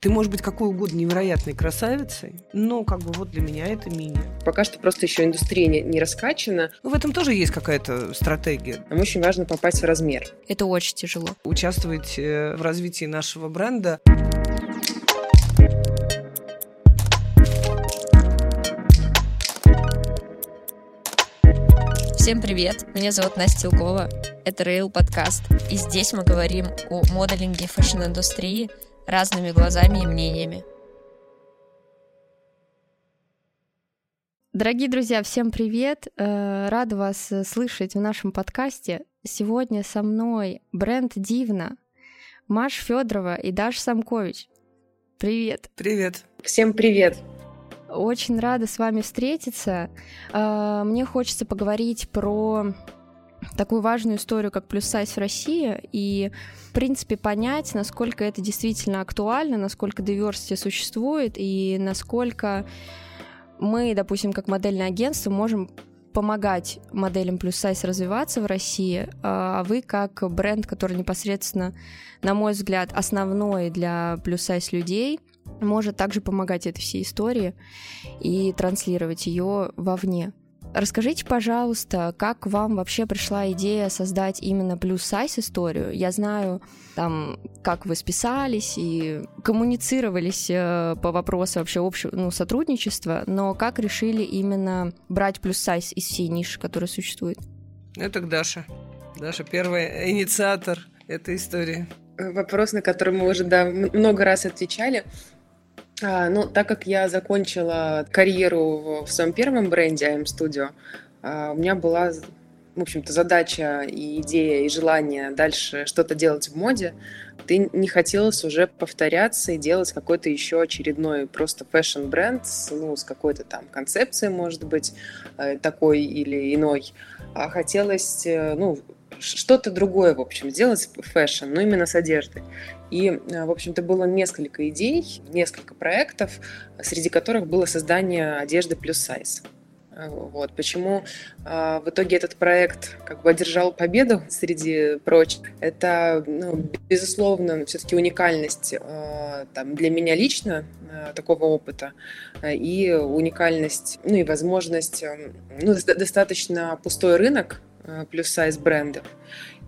Ты можешь быть какой угодно невероятной красавицей, но как бы вот для меня это мини. Пока что просто еще индустрия не, не раскачана. Ну, в этом тоже есть какая-то стратегия. Нам очень важно попасть в размер. Это очень тяжело. Участвовать э, в развитии нашего бренда. Всем привет! Меня зовут Настя Илгова. Это Rail подкаст. И здесь мы говорим о моделинге fashion-индустрии – разными глазами и мнениями. Дорогие друзья, всем привет! Э, рада вас э, слышать в нашем подкасте. Сегодня со мной бренд DIVNO, Маша Федорова и Даша Самкович. Привет! Привет! Всем привет! Очень рада с вами встретиться. Э, мне хочется поговорить про такую важную историю, как плюс сайз в России, и, в принципе, понять, насколько это действительно актуально, насколько diversity существует, и насколько мы, допустим, как модельное агентство, можем помогать моделям плюс сайз развиваться в России, а вы как бренд, который непосредственно, на мой взгляд, основной для плюс сайз людей, может также помогать этой всей истории и транслировать ее вовне. Расскажите, пожалуйста, как вам вообще пришла идея создать именно плюс-сайз историю? Я знаю, там, как вы списались и коммуницировались э, по вопросу вообще общего ну, сотрудничества, но как решили именно брать плюс-сайз из всей ниши, которая существует? Это к Даше. Даша первый инициатор этой истории. Вопрос, на который мы уже да, много раз отвечали. А, ну, так как я закончила карьеру в своем первом бренде AM Studio, а, у меня была, в общем-то, задача и идея, и желание дальше что-то делать в моде. И не хотелось уже повторяться и делать какой-то еще очередной просто fashion-бренд ну, с какой-то там концепцией, может быть, э, такой или иной. А хотелось, э, ну, что-то другое, в общем, сделать fashion, но именно с одеждой. И, э, в общем-то, было несколько идей, несколько проектов, среди которых было создание одежды плюс сайз. Э, вот. Почему э, в итоге этот проект как бы одержал победу среди прочих? Это, ну, безусловно, все-таки уникальность там, для меня лично такого опыта и уникальность, ну и возможность, ну, достаточно пустой рынок плюс-сайз брендов.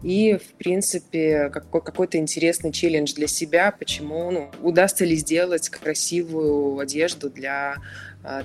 И, в принципе, какой- какой-то интересный челлендж для себя, почему, ну, удастся ли сделать красивую одежду для э,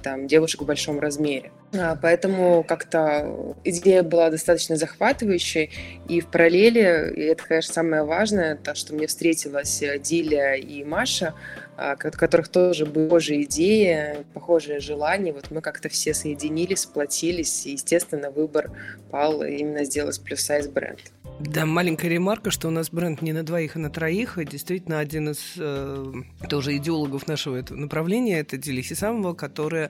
там, девушек в большом размере. А, поэтому как-то идея была достаточно захватывающей, и в параллели, и это, конечно, самое важное, то, что мне встретилась э, Диля и Маша, а, от которых тоже похожие идеи, похожие желания. Вот мы как-то все соединились, сплотились, и, естественно, выбор пал именно сделать плюс-сайз бренд. Да, маленькая ремарка, что у нас бренд не на двоих, а на троих. И действительно, один из э, тоже идеологов нашего этого направления это Делиси Самова, которая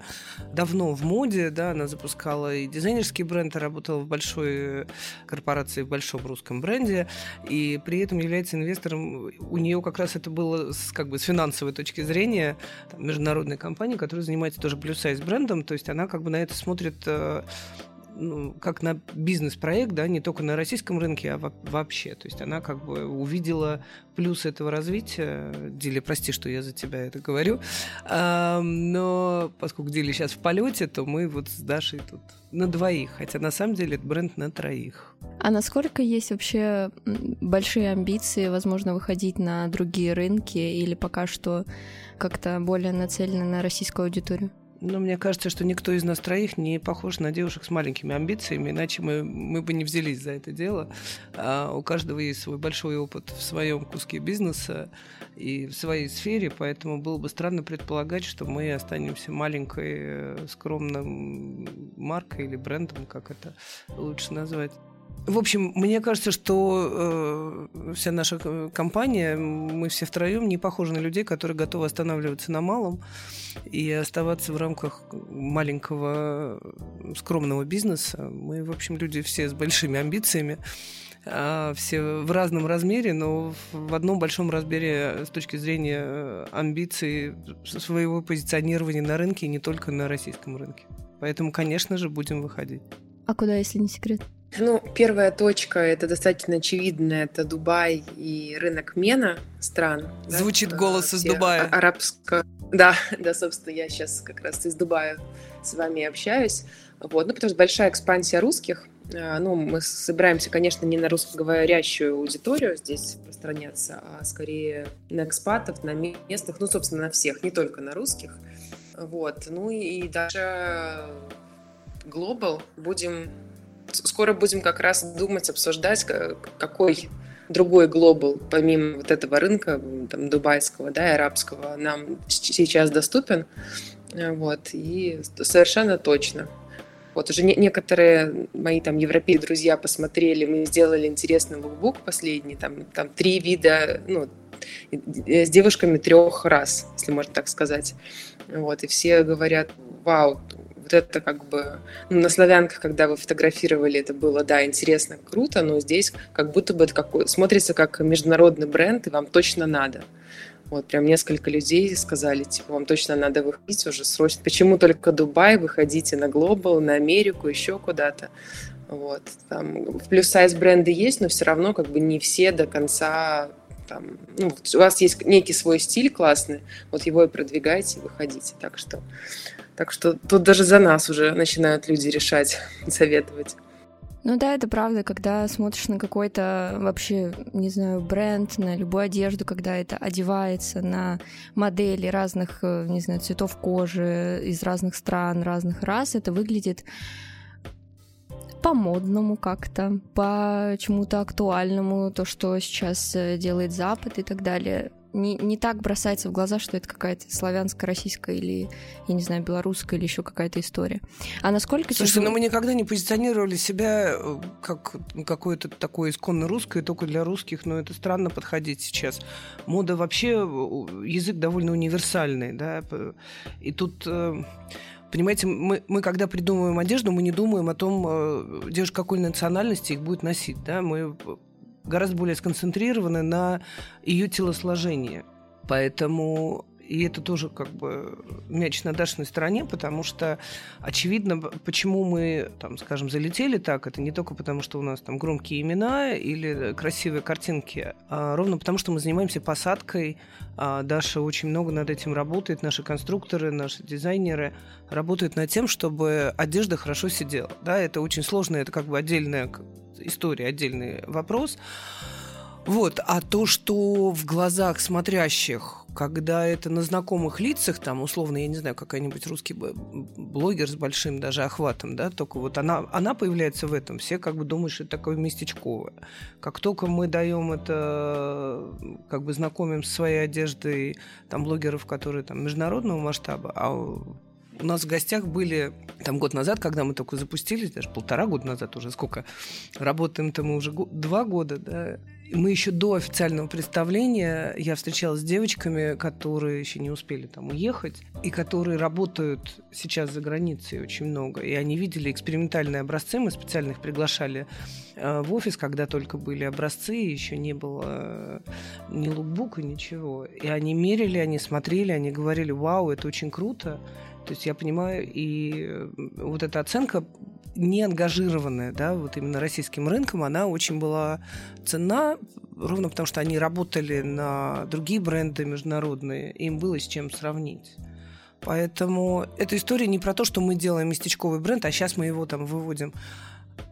давно в моде, да, она запускала и дизайнерский бренд, работала в большой корпорации, в большом русском бренде, и при этом является инвестором. У нее как раз это было с, как бы с финансовой точки зрения там, международная компания, которая занимается тоже плюс-сайз брендом, то есть она как бы на это смотрит э, ну, как на бизнес-проект, да, не только на российском рынке, а вообще. То есть она как бы увидела плюс этого развития. Дили, прости, что я за тебя это говорю. А, но поскольку Дили сейчас в полете, то мы вот с Дашей тут на двоих. Хотя на самом деле это бренд на троих. А насколько есть вообще большие амбиции, возможно, выходить на другие рынки или пока что как-то более нацелены на российскую аудиторию? Ну, мне кажется, что никто из нас троих не похож на девушек с маленькими амбициями, иначе мы, мы бы не взялись за это дело. А у каждого есть свой большой опыт в своем куске бизнеса и в своей сфере, поэтому было бы странно предполагать, что мы останемся маленькой э, скромной маркой или брендом, как это лучше назвать. В общем, мне кажется, что э, вся наша компания, мы все втроем не похожи на людей, которые готовы останавливаться на малом и оставаться в рамках маленького скромного бизнеса. Мы, в общем, люди все с большими амбициями, э, все в разном размере, но в одном большом размере с точки зрения амбиций своего позиционирования на рынке, не только на российском рынке. Поэтому, конечно же, будем выходить. А куда, если не секрет? Ну, первая точка, это достаточно очевидно, это Дубай и рынок Мена стран. Звучит да, голос из Дубая. Арабско... Да, да, собственно, я сейчас как раз из Дубая с вами общаюсь. Вот, ну, потому что большая экспансия русских. А, ну, мы собираемся, конечно, не на русскоговорящую аудиторию здесь распространяться, а скорее на экспатов, на местных, ну, собственно, на всех, не только на русских. Вот, ну и даже глобал будем скоро будем как раз думать, обсуждать, какой другой глобал, помимо вот этого рынка там, дубайского, да, и арабского, нам сейчас доступен. Вот, и совершенно точно. Вот уже не, некоторые мои там европейские друзья посмотрели, мы сделали интересный лукбук последний, там, там три вида, ну, с девушками трех раз, если можно так сказать. Вот, и все говорят, вау, вот это как бы ну, на славянках, когда вы фотографировали, это было, да, интересно, круто, но здесь как будто бы это какой, смотрится как международный бренд, и вам точно надо. Вот прям несколько людей сказали, типа, вам точно надо выходить уже срочно. Почему только Дубай? Выходите на Глобал, на Америку, еще куда-то. Вот. Там плюс-сайз бренды есть, но все равно как бы не все до конца там, ну, у вас есть некий свой стиль классный, вот его и продвигайте, выходите. Так что так что тут даже за нас уже начинают люди решать, советовать. Ну да, это правда, когда смотришь на какой-то вообще, не знаю, бренд, на любую одежду, когда это одевается на модели разных, э, не знаю, цветов кожи из разных стран, разных рас, это выглядит по-модному как-то, по чему-то актуальному, то, что сейчас э, делает Запад и так далее не, не так бросается в глаза, что это какая-то славянская, российская или, я не знаю, белорусская или еще какая-то история. А насколько... Слушай, тяжело... ну мы никогда не позиционировали себя э, как какое-то такое исконно русское, только для русских, но это странно подходить сейчас. Мода вообще, э, язык довольно универсальный, да, и тут... Э, понимаете, мы, мы когда придумываем одежду, мы не думаем о том, девушка какой национальности их будет носить. Да? Мы гораздо более сконцентрированы на ее телосложении. Поэтому и это тоже как бы мяч на Дашиной стороне, потому что очевидно, почему мы, там, скажем, залетели так, это не только потому, что у нас там громкие имена или красивые картинки, а ровно потому, что мы занимаемся посадкой. А Даша очень много над этим работает, наши конструкторы, наши дизайнеры работают над тем, чтобы одежда хорошо сидела. Да, это очень сложно, это как бы отдельная история, отдельный вопрос. Вот, а то, что в глазах смотрящих, когда это на знакомых лицах, там, условно, я не знаю, какая-нибудь русский блогер с большим даже охватом, да, только вот она, она появляется в этом, все как бы думают, что это такое местечковое. Как только мы даем это, как бы знакомим с своей одеждой, там, блогеров, которые там международного масштаба, а у нас в гостях были там год назад, когда мы только запустились, даже полтора года назад уже, сколько работаем-то мы уже го- два года, да, мы еще до официального представления я встречалась с девочками, которые еще не успели там уехать, и которые работают сейчас за границей очень много. И они видели экспериментальные образцы, мы специально их приглашали э, в офис, когда только были образцы, еще не было э, ни лукбука, ничего. И они мерили, они смотрели, они говорили, вау, это очень круто. То есть я понимаю, и э, вот эта оценка не ангажированная, да, вот именно российским рынком, она очень была цена, ровно потому что они работали на другие бренды международные, им было с чем сравнить. Поэтому эта история не про то, что мы делаем местечковый бренд, а сейчас мы его там выводим.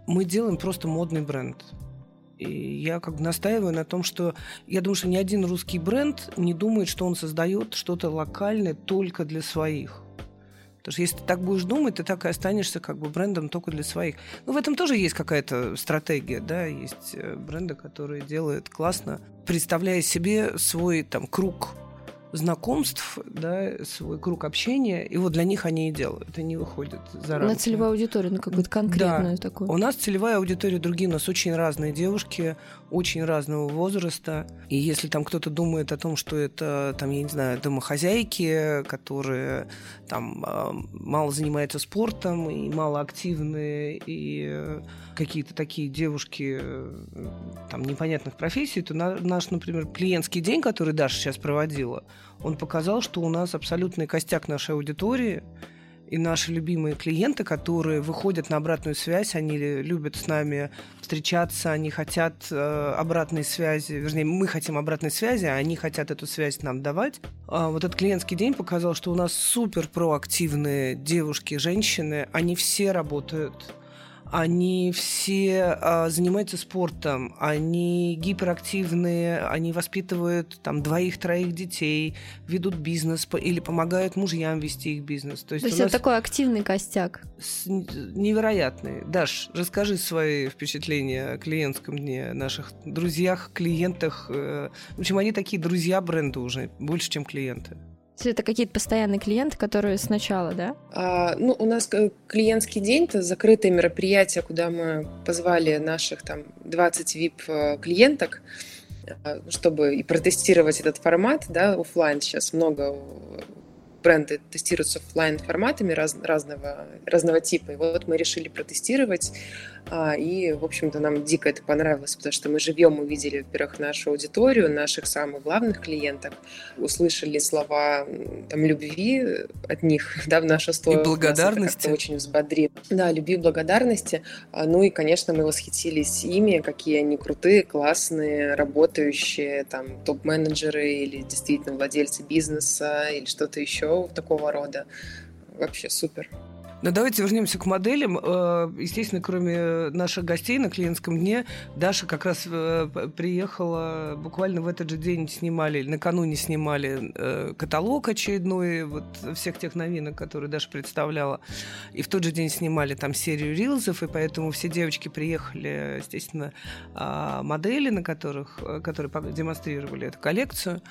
Мы делаем просто модный бренд. И я как бы настаиваю на том, что я думаю, что ни один русский бренд не думает, что он создает что-то локальное только для своих. Потому что если ты так будешь думать, ты так и останешься как бы брендом только для своих. Ну, в этом тоже есть какая-то стратегия, да, есть э, бренды, которые делают классно, представляя себе свой там круг знакомств, да, свой круг общения, и вот для них они и делают, они выходят за рамки. На целевую аудиторию, на какую-то конкретную да. такую. У нас целевая аудитория другие, у нас очень разные девушки, очень разного возраста, и если там кто-то думает о том, что это, там, я не знаю, домохозяйки, которые там а, мало занимаются спортом и мало активны, и какие-то такие девушки там непонятных профессий, то наш, например, клиентский день, который Даша сейчас проводила, он показал, что у нас абсолютный костяк нашей аудитории и наши любимые клиенты, которые выходят на обратную связь, они любят с нами встречаться, они хотят э, обратной связи, вернее, мы хотим обратной связи, а они хотят эту связь нам давать. А вот этот клиентский день показал, что у нас супер проактивные девушки, женщины, они все работают они все а, занимаются спортом, они гиперактивные, они воспитывают там двоих-троих детей, ведут бизнес или помогают мужьям вести их бизнес. То есть, То есть это такой активный костяк. С, невероятный. Даш, расскажи свои впечатления о клиентском дне, наших друзьях, клиентах. Э, в общем, они такие друзья бренда уже, больше, чем клиенты. Это какие-то постоянные клиенты, которые сначала, да? А, ну, у нас клиентский день это закрытое мероприятие, куда мы позвали наших там 20 VIP-клиенток, э, чтобы и протестировать этот формат, да, офлайн сейчас много бренды тестируются офлайн форматами раз, разного, разного типа. И вот мы решили протестировать а, и, в общем-то, нам дико это понравилось, потому что мы живем, увидели, во-первых, нашу аудиторию, наших самых главных клиентов, услышали слова там, любви от них, да, в нашу сторону. И благодарности. Нас очень взбодрило. Да, любви, благодарности. А, ну и, конечно, мы восхитились ими, какие они крутые, классные, работающие, там, топ-менеджеры или действительно владельцы бизнеса или что-то еще такого рода. Вообще супер. Но давайте вернемся к моделям. Э, естественно, кроме наших гостей на клиентском дне, Даша как раз э, приехала буквально в этот же день снимали, накануне снимали э, каталог очередной вот всех тех новинок, которые Даша представляла. И в тот же день снимали там серию рилзов, и поэтому все девочки приехали, естественно, а, модели, на которых, которые демонстрировали эту коллекцию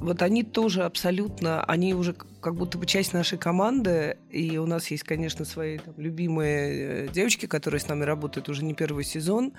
вот они тоже абсолютно, они уже как будто бы часть нашей команды, и у нас есть, конечно, свои там, любимые э, девочки, которые с нами работают уже не первый сезон,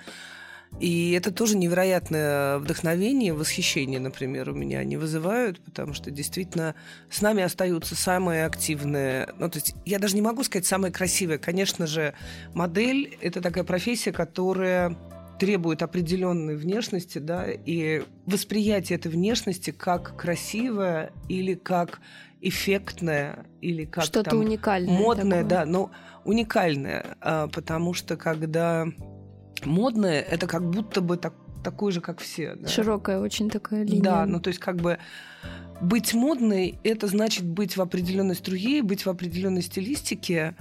и это тоже невероятное вдохновение, восхищение, например, у меня они вызывают, потому что действительно с нами остаются самые активные. Ну, то есть я даже не могу сказать самые красивые. Конечно же, модель – это такая профессия, которая требует определенной внешности, да, и восприятие этой внешности как красивое или как эффектное или как что-то уникальное, модное, такое. да, но уникальное, а, потому что когда модное, это как будто бы так такой же, как все. Да? Широкая очень такая линия. Да, ну то есть как бы быть модной, это значит быть в определенной струе, быть в определенной стилистике,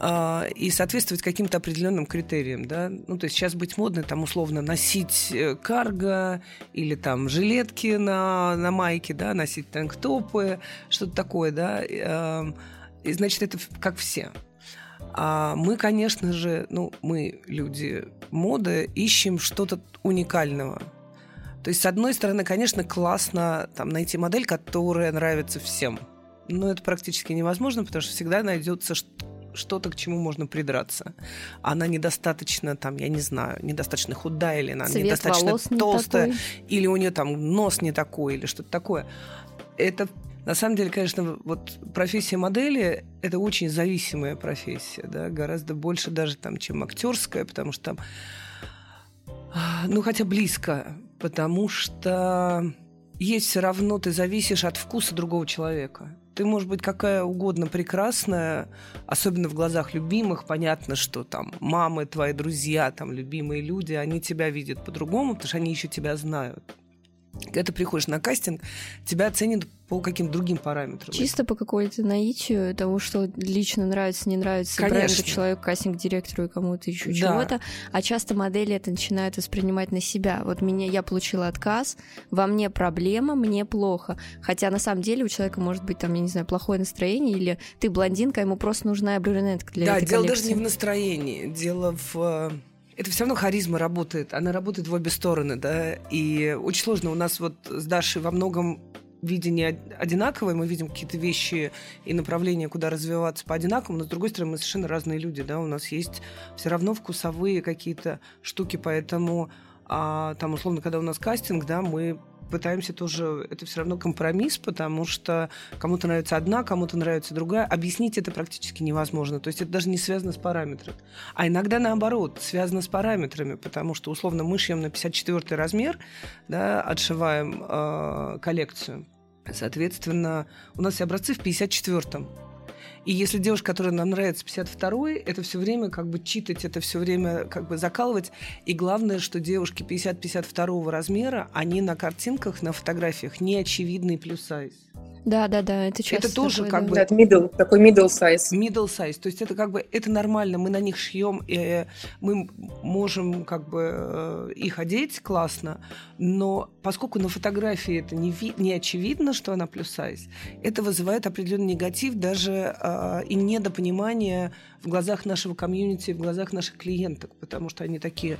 а, и соответствовать каким-то определенным критериям, да. Ну, то есть сейчас быть модно, там, условно, носить э, карго или там жилетки на, на майке, да, носить танктопы, что-то такое, да. И, значит, это как все. А мы, конечно же, ну, мы, люди моды, ищем что-то уникального. То есть, с одной стороны, конечно, классно там, найти модель, которая нравится всем. Но это практически невозможно, потому что всегда найдется что-то, к чему можно придраться. Она недостаточно, там, я не знаю, недостаточно худая, или она Цвет недостаточно толстая, не или у нее там нос не такой, или что-то такое. Это на самом деле, конечно, вот профессия модели – это очень зависимая профессия, да, гораздо больше даже там, чем актерская, потому что там, ну, хотя близко, потому что есть все равно, ты зависишь от вкуса другого человека ты можешь быть какая угодно прекрасная, особенно в глазах любимых. Понятно, что там мамы, твои друзья, там любимые люди, они тебя видят по-другому, потому что они еще тебя знают. Когда ты приходишь на кастинг, тебя оценят по каким-то другим параметрам. Чисто по какой-то наитию того, что лично нравится, не нравится Конечно. бренду, человеку, кастинг-директору и кому-то еще да. чего-то. А часто модели это начинают воспринимать на себя. Вот меня, я получила отказ, во мне проблема, мне плохо. Хотя на самом деле у человека может быть там, я не знаю, плохое настроение, или ты блондинка, ему просто нужна брюнетка для да, этой дело коллекции. даже не в настроении, дело в э, это все равно харизма работает. Она работает в обе стороны, да. И очень сложно. У нас вот с Дашей во многом видение одинаковое, мы видим какие-то вещи и направления, куда развиваться по одинаковому, но с другой стороны мы совершенно разные люди, да, у нас есть все равно вкусовые какие-то штуки, поэтому а, там условно, когда у нас кастинг, да, мы пытаемся тоже, это все равно компромисс, потому что кому-то нравится одна, кому-то нравится другая. Объяснить это практически невозможно. То есть это даже не связано с параметрами. А иногда наоборот, связано с параметрами, потому что условно мы шьем на 54 размер, да, отшиваем э, коллекцию. Соответственно, у нас все образцы в 54-м. И если девушка, которая нам нравится 52-й, это все время как бы читать, это все время как бы закалывать. И главное, что девушки 50-52 размера, они на картинках, на фотографиях не очевидный плюс сайз. Да, да, да, это часто. Это тоже такое, как да. бы Да, это middle, такой middle size. middle size, то есть это как бы это нормально, мы на них шьем, и мы можем как бы э, их одеть классно, но поскольку на фотографии это не, ви- не очевидно, что она плюс сайз, это вызывает определенный негатив даже э, и недопонимание в глазах нашего комьюнити, в глазах наших клиенток, потому что они такие,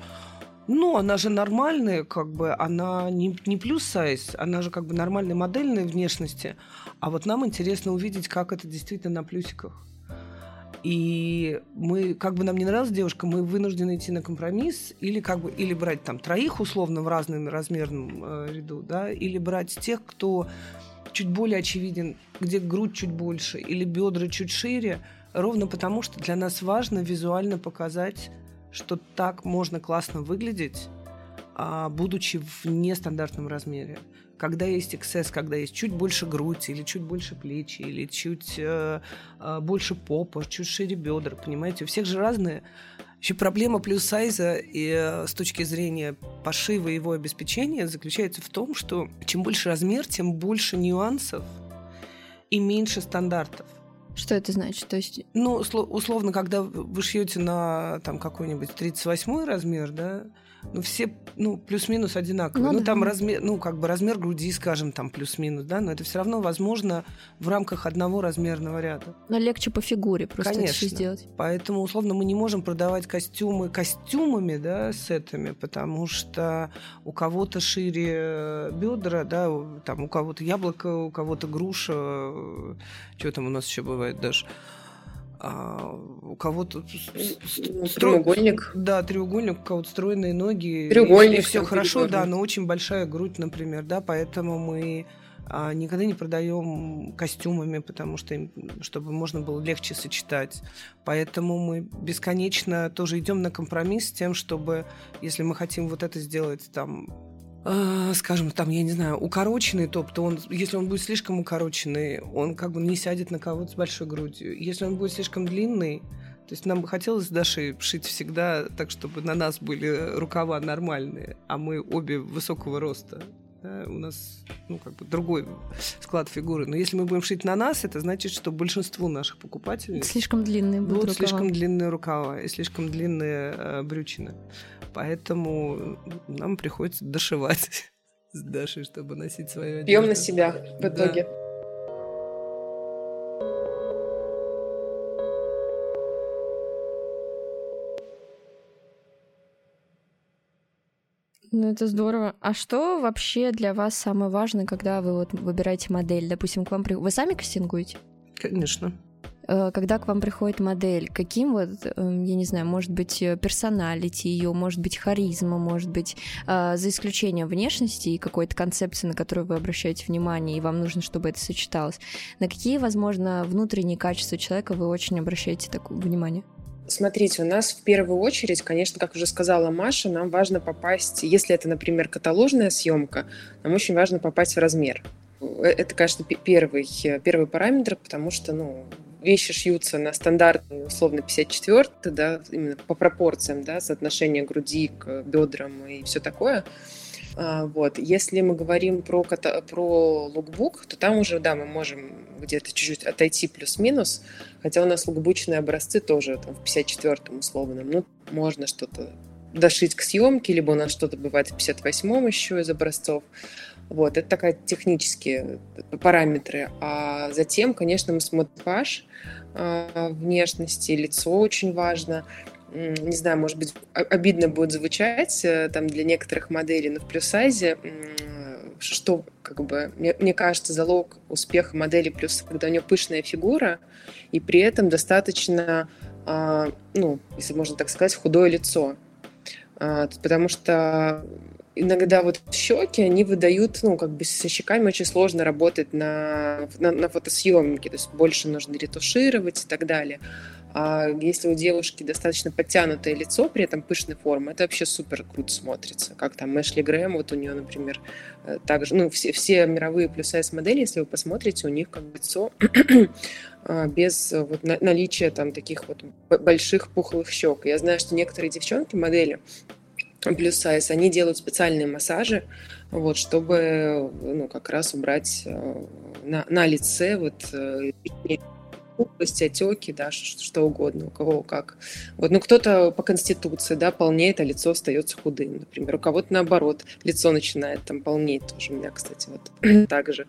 ну, она же нормальная, как бы, она не, не плюс сайз, она же как бы нормальной модельной внешности. А вот нам интересно увидеть, как это действительно на плюсиках. И мы, как бы нам не нравилась девушка, мы вынуждены идти на компромисс или как бы или брать там троих условно в разном размерном э, ряду, да, или брать тех, кто чуть более очевиден, где грудь чуть больше или бедра чуть шире, ровно потому что для нас важно визуально показать, что так можно классно выглядеть, а, будучи в нестандартном размере. Когда есть XS, когда есть чуть больше грудь, или чуть больше плечи, или чуть э, э, больше попа, чуть шире бедра, понимаете? У всех же разные. Еще проблема плюс сайза и э, с точки зрения пошива его обеспечения заключается в том, что чем больше размер, тем больше нюансов и меньше стандартов. Что это значит? То есть, Ну, усло- условно, когда вы шьете на там какой-нибудь 38 размер, да, ну, все, ну, плюс-минус одинаковые. Ну Ну, да. там размер, ну, как бы размер груди, скажем, там плюс-минус, да, но это все равно возможно в рамках одного размерного ряда. ну, легче по фигуре просто это Конечно. всё сделать. Поэтому, условно, мы не можем продавать костюмы костюмами, да, сетами, потому что у кого-то шире бедра, да, там у кого-то яблоко, у кого-то груша, что там у нас еще бывает даже, а, у кого-то Ну, стро- треугольник. да, треугольник, у кого-то стройные ноги. Треугольник, И, все там хорошо, да, но очень большая грудь, например, да, поэтому мы а, никогда не продаем костюмами, потому что им, чтобы можно было легче сочетать. Поэтому мы бесконечно тоже идем на компромисс с тем, чтобы, если мы хотим вот это сделать там а, скажем, там, я не знаю, укороченный топ, то он, если он будет слишком укороченный, он как бы не сядет на кого-то с большой грудью. Если он будет слишком длинный, то есть нам бы хотелось с шить всегда так, чтобы на нас были рукава нормальные, а мы обе высокого роста. Да, у нас, ну, как бы другой склад фигуры. Но если мы будем шить на нас, это значит, что большинству наших покупателей Слишком длинные будут будут рукава. слишком длинные рукава и слишком длинные э, брючины. Поэтому нам приходится дошивать с Дашей, чтобы носить свою одежду. Пьем на себя в Да. Ну, это здорово. А что вообще для вас самое важное, когда вы вот выбираете модель? Допустим, к вам при... Вы сами кастингуете? Конечно. Э, Когда к вам приходит модель, каким вот, э, я не знаю, может быть, э, персоналити ее, может быть, харизма, может быть, э, за исключением внешности и какой-то концепции, на которую вы обращаете внимание, и вам нужно, чтобы это сочеталось. На какие, возможно, внутренние качества человека вы очень обращаете такое внимание? Смотрите, у нас в первую очередь, конечно, как уже сказала Маша, нам важно попасть, если это, например, каталожная съемка, нам очень важно попасть в размер. Э, Это, конечно, пе- первый, э, первый параметр, потому что, ну, вещи шьются на стандартный, условно, 54 да, именно по пропорциям, да, соотношение груди к бедрам и все такое. А, Вот. Если мы говорим про, про лукбук, то там уже, да, мы можем где-то чуть-чуть отойти плюс-минус, хотя у нас лукбучные образцы тоже там, в 54-м условном. Ну, можно что-то дошить к съемке, либо у нас что-то бывает в 58-м еще из образцов. Вот, это такая технические параметры. А затем, конечно, мы смотрим а, внешности, лицо очень важно. Не знаю, может быть, обидно будет звучать э, там для некоторых моделей, но в плюс-сайзе что, как бы, мне, мне кажется, залог успеха модели плюс, когда у нее пышная фигура, и при этом достаточно, а, ну, если можно так сказать, худое лицо. Т- потому что иногда вот щеки, они выдают, ну, как бы со щеками очень сложно работать на, на, на фотосъемке, то есть больше нужно ретушировать и так далее. А если у девушки достаточно подтянутое лицо, при этом пышной формы, это вообще супер круто смотрится. Как там Эшли Грэм, вот у нее, например, э, также, ну, все, все мировые плюс-сайз модели, если вы посмотрите, у них как лицо а, без вот наличия там таких вот больших пухлых щек. Я знаю, что некоторые девчонки, модели, плюс сайз, они делают специальные массажи, вот, чтобы ну, как раз убрать э, на, на лице вот пухлости, отеки, да, что, что угодно, у кого как. Вот, ну, кто-то по конституции, да, полнеет, а лицо остается худым, например. У кого-то наоборот, лицо начинает там полнеть тоже. У меня, кстати, вот так же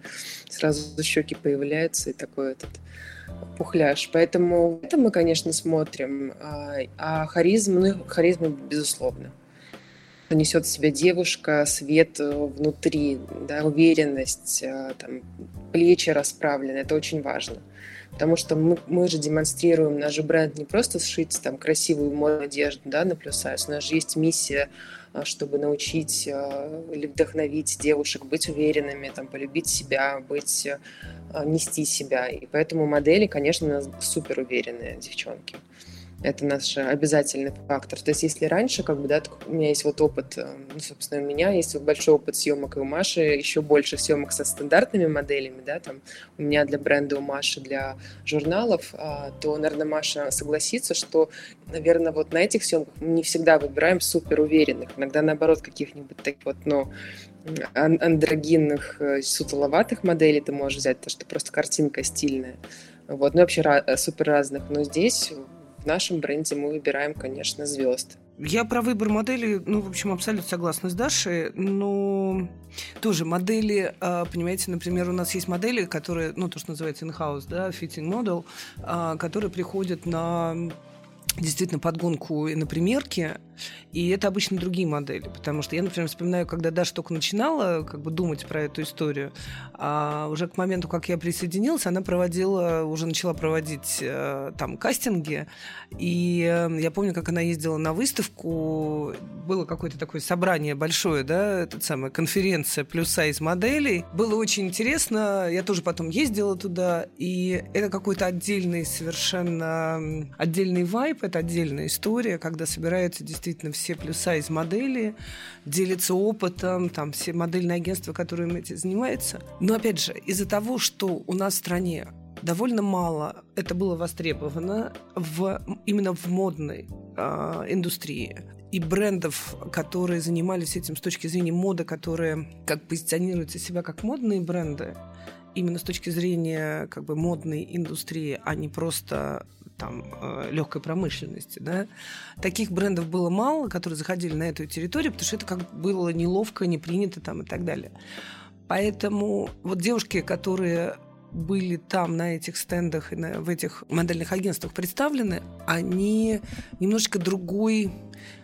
сразу щеки появляются и такой этот пухляж. Поэтому это мы, конечно, смотрим. А, а харизм, ну, харизма, безусловно несет в себя девушка, свет э, внутри, да, уверенность, э, там, плечи расправлены. Это очень важно потому что мы, мы же демонстрируем, наш бренд не просто сшить там красивую модную одежду да, на плюс у нас же есть миссия, а, чтобы научить а, или вдохновить девушек быть уверенными, там, полюбить себя, быть, а, нести себя. И поэтому модели, конечно, супер уверенные девчонки это наш обязательный фактор. То есть если раньше, как бы, да, у меня есть вот опыт, э, ну, собственно, у меня есть большой опыт съемок и у Маши, еще больше съемок со стандартными моделями, да, там у меня для бренда, у Маши для журналов, а, то, наверное, Маша согласится, что, наверное, вот на этих съемках мы не всегда выбираем супер уверенных, иногда наоборот каких-нибудь таких вот, ну, андрогинных, э, сутуловатых моделей ты можешь взять, потому что просто картинка стильная. Вот, ну вообще э, супер разных. Но здесь в нашем бренде мы выбираем, конечно, звезд. Я про выбор модели, ну, в общем, абсолютно согласна с Дашей, но тоже модели, а, понимаете, например, у нас есть модели, которые, ну, то, что называется in-house, да, fitting model, а, которые приходят на действительно подгонку и на примерке, и это обычно другие модели, потому что я, например, вспоминаю, когда Даша только начинала как бы думать про эту историю, а уже к моменту, как я присоединилась, она проводила, уже начала проводить э, там кастинги, и э, я помню, как она ездила на выставку, было какое-то такое собрание большое, да, этот самая конференция плюс сайз моделей, было очень интересно, я тоже потом ездила туда, и это какой-то отдельный совершенно отдельный вайп, это отдельная история, когда собираются действительно действительно все плюса из модели, делится опытом, там все модельные агентства, которыми этим занимаются. Но опять же, из-за того, что у нас в стране довольно мало это было востребовано в, именно в модной э, индустрии. И брендов, которые занимались этим с точки зрения моды, которые как позиционируют себя как модные бренды, именно с точки зрения как бы модной индустрии, а не просто там, э, легкой промышленности. Да? Таких брендов было мало, которые заходили на эту территорию, потому что это как было неловко, не принято там, и так далее. Поэтому вот девушки, которые были там на этих стендах и на, в этих модельных агентствах представлены, они немножечко другой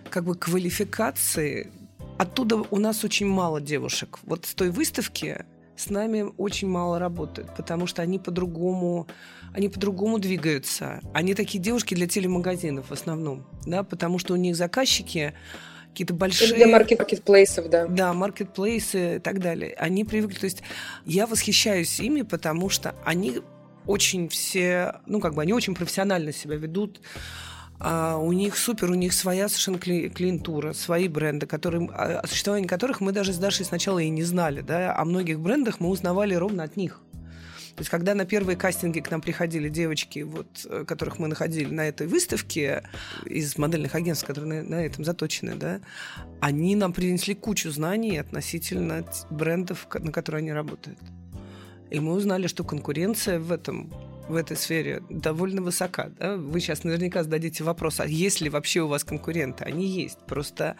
как бы квалификации. Оттуда у нас очень мало девушек. Вот с той выставки с нами очень мало работают, потому что они по-другому, они по-другому двигаются. Они такие девушки для телемагазинов в основном, да, потому что у них заказчики какие-то большие... Для маркетплейсов, да. Да, маркетплейсы и так далее. Они привыкли, то есть я восхищаюсь ими, потому что они очень все, ну, как бы они очень профессионально себя ведут, а у них супер, у них своя совершенно клиентура, свои бренды, которые, о существовании которых мы даже с Дашей сначала и не знали. Да? О многих брендах мы узнавали ровно от них. То есть, когда на первые кастинги к нам приходили девочки, вот, э, которых мы находили на этой выставке из модельных агентств, которые на, на этом заточены, да, они нам принесли кучу знаний относительно брендов, на которые они работают. И мы узнали, что конкуренция в этом в этой сфере довольно высока. Да? Вы сейчас наверняка зададите вопрос, а есть ли вообще у вас конкуренты? Они есть. Просто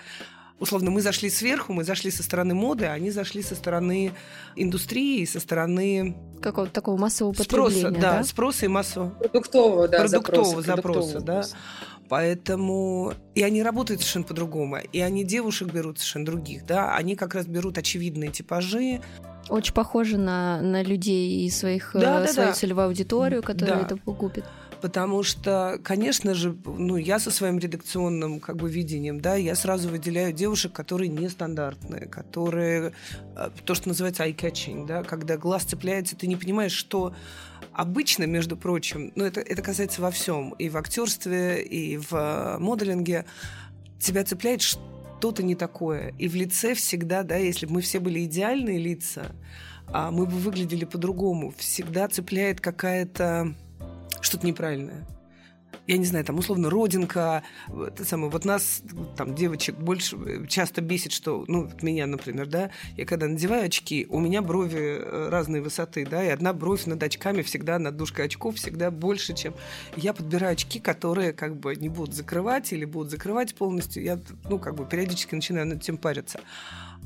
условно, мы зашли сверху, мы зашли со стороны моды, а они зашли со стороны индустрии, со стороны какого-то такого массового потребления. Спроса, да, да? спроса и массового. Продуктового, да, Продуктового запроса, запроса да. Поэтому и они работают совершенно по-другому, и они девушек берут совершенно других, да, они как раз берут очевидные типажи, очень похоже на, на людей и своих, да, э, да, свою да. целевую аудиторию, которая Да. это покупит. Потому что, конечно же, ну, я со своим редакционным как бы видением, да, я сразу выделяю девушек, которые нестандартные, которые, э, то, что называется eye-catching, да, когда глаз цепляется, ты не понимаешь, что обычно, между прочим, ну, это, это касается во всем, и в актерстве, и в э, моделинге, тебя цепляет что-то не такое. И в лице всегда, да, если бы мы все были идеальные лица, а мы бы выглядели по-другому. Всегда цепляет какая-то что-то неправильное. Я не знаю, там условно родинка, это самое, вот нас, там, девочек, больше э, часто бесит, что, ну, меня, например, да, я когда надеваю очки, у меня брови э, разной высоты, да, и одна бровь над очками всегда, над дужкой очков всегда больше, чем... Я подбираю очки, которые как бы не будут закрывать или будут закрывать полностью. Я, ну, как бы периодически начинаю над этим париться.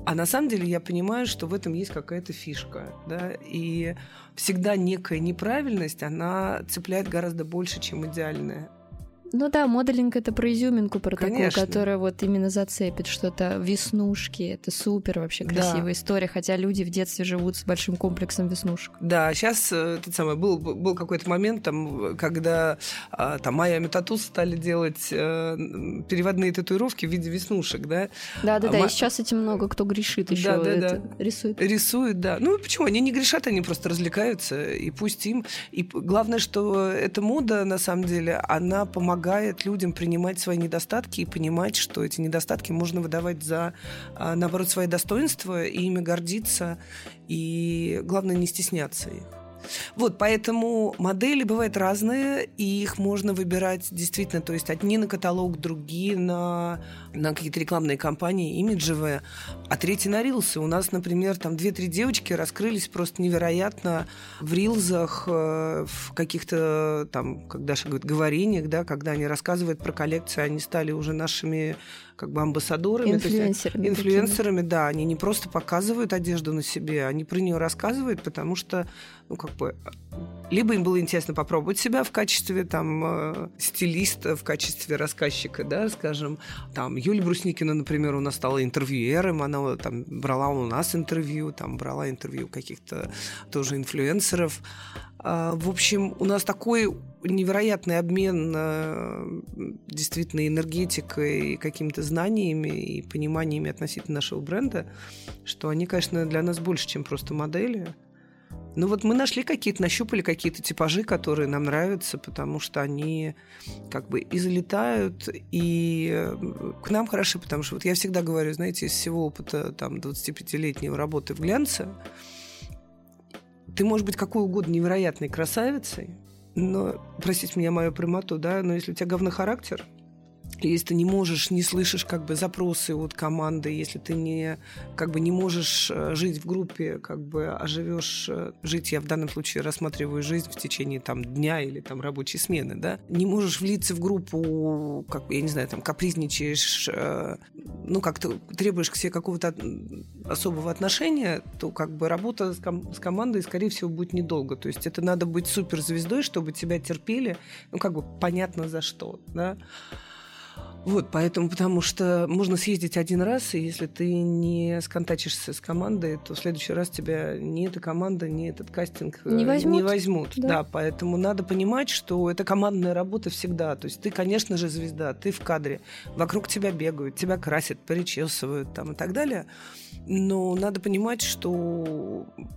А на самом деле я понимаю, что в этом есть какая-то фишка, да, и всегда некая неправильность, она цепляет гораздо больше, чем идеальная. Ну да, моделинг это про изюминку, про такую, Конечно. которая вот именно зацепит что-то. Веснушки, это супер вообще Да. красивая история, хотя люди в детстве живут с большим комплексом веснушек. Да, сейчас тот самый был, был какой-то момент, там, когда а, там Майя Тату стали делать э, переводные татуировки в виде веснушек, да, Да-да-да, ма- и сейчас этим много кто грешит еще, Да, да, это рисует. рисуют, да. Ну почему? Они не грешат, они просто развлекаются, и пусть им. И главное, что эта мода, на самом деле, она помогает людям принимать свои недостатки и понимать, что эти недостатки можно выдавать за, а, наоборот, свои достоинства и ими гордиться, и главное, не стесняться их. Вот, поэтому модели бывают разные, и их можно выбирать действительно, то есть одни на каталог, другие на, на какие-то рекламные кампании, имиджевые, а третьи на рилсы. У нас, например, там две-три девочки раскрылись просто невероятно в рилзах, э, в каких-то там, как Даша говорит, говорениях, да, когда они рассказывают про коллекцию, они стали уже нашими как бы амбассадорами. то есть Инфлюенсерами. Инфлюенсерами, да, они не просто показывают одежду на себе, они про нее рассказывают, потому что, ну, как бы, либо им было интересно попробовать себя в качестве там э, стилиста, в качестве рассказчика, да, скажем, там Юлия Брусникина, например, у нас стала интервьюером, она там брала у нас интервью, там брала интервью каких-то тоже инфлюенсеров. А, В общем, у нас такой невероятный обмен э, действительно энергетикой, какими-то знаниями и пониманиями относительно нашего бренда, что они, конечно, для нас больше, чем просто модели. Ну вот мы нашли какие-то, нащупали какие-то типажи, которые нам нравятся, потому что они как бы и залетают, и э, к нам хороши, потому что вот я всегда говорю, знаете, из всего опыта там 25-летнего работы в глянце, ты можешь быть какой угодно невероятной красавицей, но, простите меня мою прямоту, да, но если у тебя говнохарактер, и если ты не можешь, не слышишь как бы запросы от команды, если ты не как бы не можешь э, жить в группе, как бы, а живешь э, жить, я в данном случае рассматриваю жизнь в течение там дня или там рабочей смены, да, не можешь влиться в группу, как я не знаю, там капризничаешь, э, ну как-то требуешь к себе какого-то от- особого отношения, то как бы работа с, ком- с командой, скорее всего, будет недолго. То есть это надо быть суперзвездой, чтобы тебя терпели, ну как бы понятно за что, да. Вот, поэтому, потому что можно съездить один раз, и если ты не сконтачишься с командой, то в следующий раз тебя ни эта команда, ни этот кастинг э, Не возьмут. Не возьмут. Да. Да. поэтому надо понимать, что это командная работа всегда. То есть ты, конечно же, звезда, ты в кадре, вокруг тебя бегают, тебя красят, причесывают там и так далее. Но надо понимать, что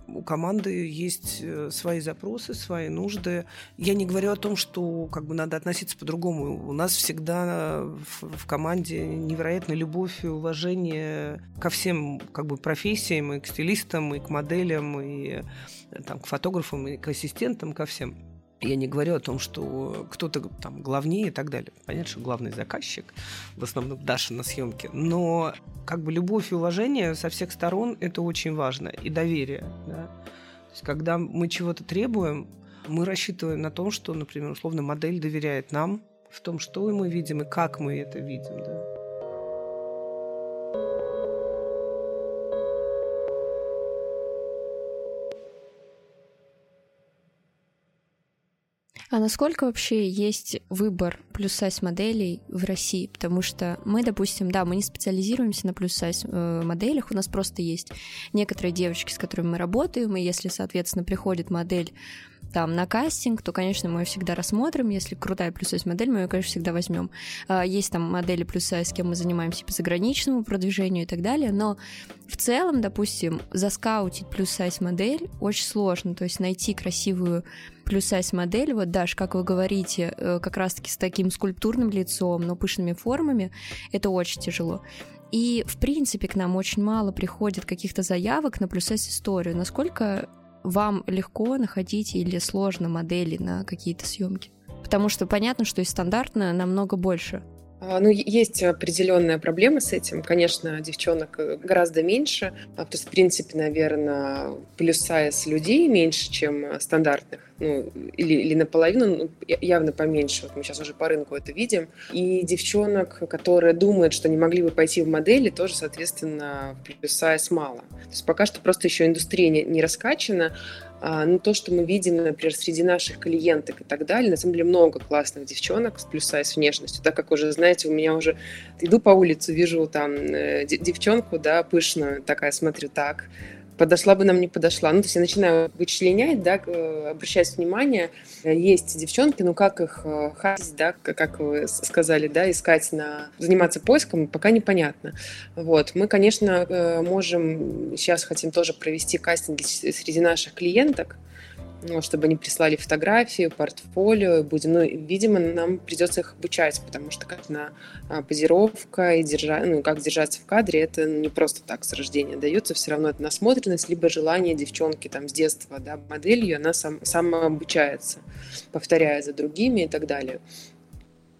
у команды есть э, свои запросы, свои нужды. Я не говорю о том, что как бы надо относиться по-другому. У нас всегда в, в команде невероятная любовь и уважение ко всем как бы профессиям, и к стилистам, и к моделям, и э, там, к фотографам, и к ассистентам, ко всем. Я не говорю о том, что кто-то там главнее и так далее. Понятно, что главный заказчик, в основном Даша на съемке. Но как бы любовь и уважение со всех сторон – это очень важно. И доверие. Да? То есть, когда мы чего-то требуем, мы рассчитываем на том, что, например, условно модель доверяет нам в том, что мы видим и как мы это видим. Да? А насколько вообще есть выбор плюс-сайз моделей в России? Потому что мы, допустим, да, мы не специализируемся на плюс-сайз э, моделях, у нас просто есть некоторые девочки, с которыми мы работаем, и если, соответственно, приходит модель там на кастинг, то, конечно, мы ее всегда рассмотрим. Если крутая плюс-сайз модель, мы ее, конечно, всегда возьмем. А, есть там модели плюс-сайз, с кем мы занимаемся по заграничному продвижению и так далее, но в целом, допустим, заскаутить плюс-сайз модель очень сложно, то есть найти красивую плюс-сайз модель, вот, Даш, как вы говорите, э, как раз-таки с таким скульптурным лицом, но пышными формами, это очень тяжело. И, в принципе, к нам очень мало приходит каких-то заявок на плюс-сайз историю. Насколько вам легко находить или сложно модели на какие-то съемки? Потому что понятно, что и стандартно намного больше. А, ну, есть определенная проблема с этим. Конечно, девчонок э, гораздо меньше. А, то есть, в принципе, наверное, плюс-сайз людей меньше, чем стандартных. Ну, или, или наполовину, ну, явно поменьше. Вот мы сейчас уже по рынку это видим. И девчонок, которые думают, что не могли бы пойти в модели, тоже, соответственно, плюс-сайз мало. То есть пока что просто еще индустрия не, не раскачана. А, ну, то, что мы видим, например, среди наших клиенток и так далее, на самом деле много классных девчонок с плюс-сайз внешностью, так как уже, знаете, у меня уже иду по улице, вижу там э, девчонку, да, пышную, такая, смотрю, так, подошла бы нам, не подошла. Ну, то есть я начинаю вычленять, да, обращать внимание. Есть девчонки, ну как их э, хасить, да, как вы сказали, да, искать на... заниматься поиском, пока непонятно. Вот. Мы, конечно, э, можем, сейчас хотим тоже провести кастинги среди наших клиенток, ну, чтобы они прислали фотографии, портфолио, будем, ну, видимо, нам придется их обучать, потому что как на а, позировка и держа, ну, как держаться в кадре, это не просто так с рождения дается, все равно это насмотренность, либо желание девчонки там с детства, да, моделью, она сам, сама обучается, повторяя за другими и так далее.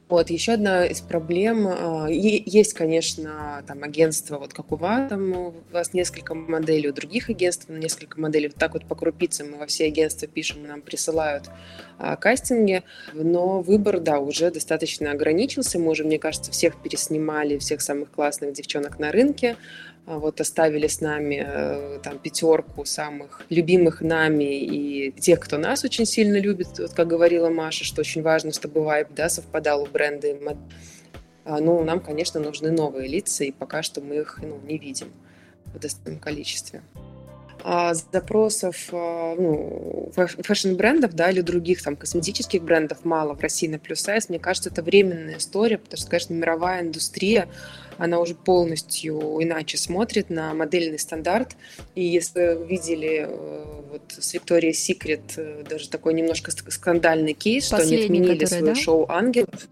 Вот, еще одна из проблем, а, есть, конечно, там агентство, вот как у вас, там у вас несколько моделей, у других агентств несколько моделей, вот так вот по крупицам мы во все агентства пишем, нам присылают а, кастинги, но выбор, да, уже достаточно ограничился, мы уже, мне кажется, всех переснимали, всех самых классных девчонок на рынке, вот оставили с нами э, там пятерку самых любимых нами и тех, кто нас очень сильно любит, вот как говорила Маша, что очень важно, чтобы вайб да, совпадал у бренда. А, ну, нам, конечно, нужны новые лица, и пока что мы их ну, не видим в достаточном количестве. А запросов а, ну, фэшн-брендов да, или других там, косметических брендов мало в России на плюс сайз. Мне кажется, это временная история, потому что, конечно, мировая индустрия она уже полностью иначе смотрит на модельный стандарт. И если вы видели э, вот с Викторией Секрет э, даже такой немножко скандальный кейс, что они отменили свое да? шоу «Ангелов»,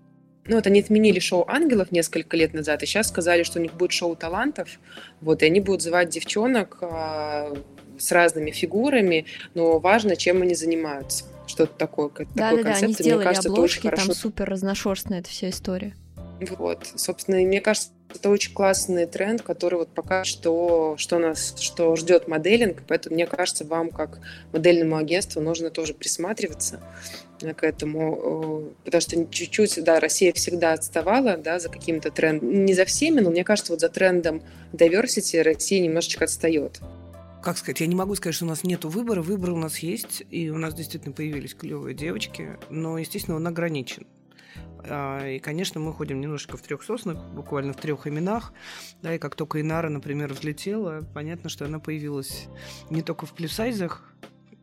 ну, вот они отменили шоу «Ангелов» несколько лет назад, и сейчас сказали, что у них будет шоу талантов, вот, и они будут звать девчонок а, с разными фигурами, но важно, чем они занимаются. Что-то такое, да, такой да, концепт. Да, они сделали мне кажется, обложки, там хорошо... супер разношерстная эта вся история. Вот, собственно, мне кажется, это очень классный тренд, который вот пока что, что нас, что ждет моделинг, поэтому мне кажется, вам как модельному агентству нужно тоже присматриваться к этому, потому что чуть-чуть, да, Россия всегда отставала, да, за каким-то трендом, не за всеми, но мне кажется, вот за трендом diversity Россия немножечко отстает как сказать, я не могу сказать, что у нас нет выбора. Выбор у нас есть, и у нас действительно появились клевые девочки, но, естественно, он ограничен. А, и, конечно, мы ходим немножко в трех соснах, буквально в трех именах. Да, и как только Инара, например, взлетела, понятно, что она появилась не только в плюсайзах,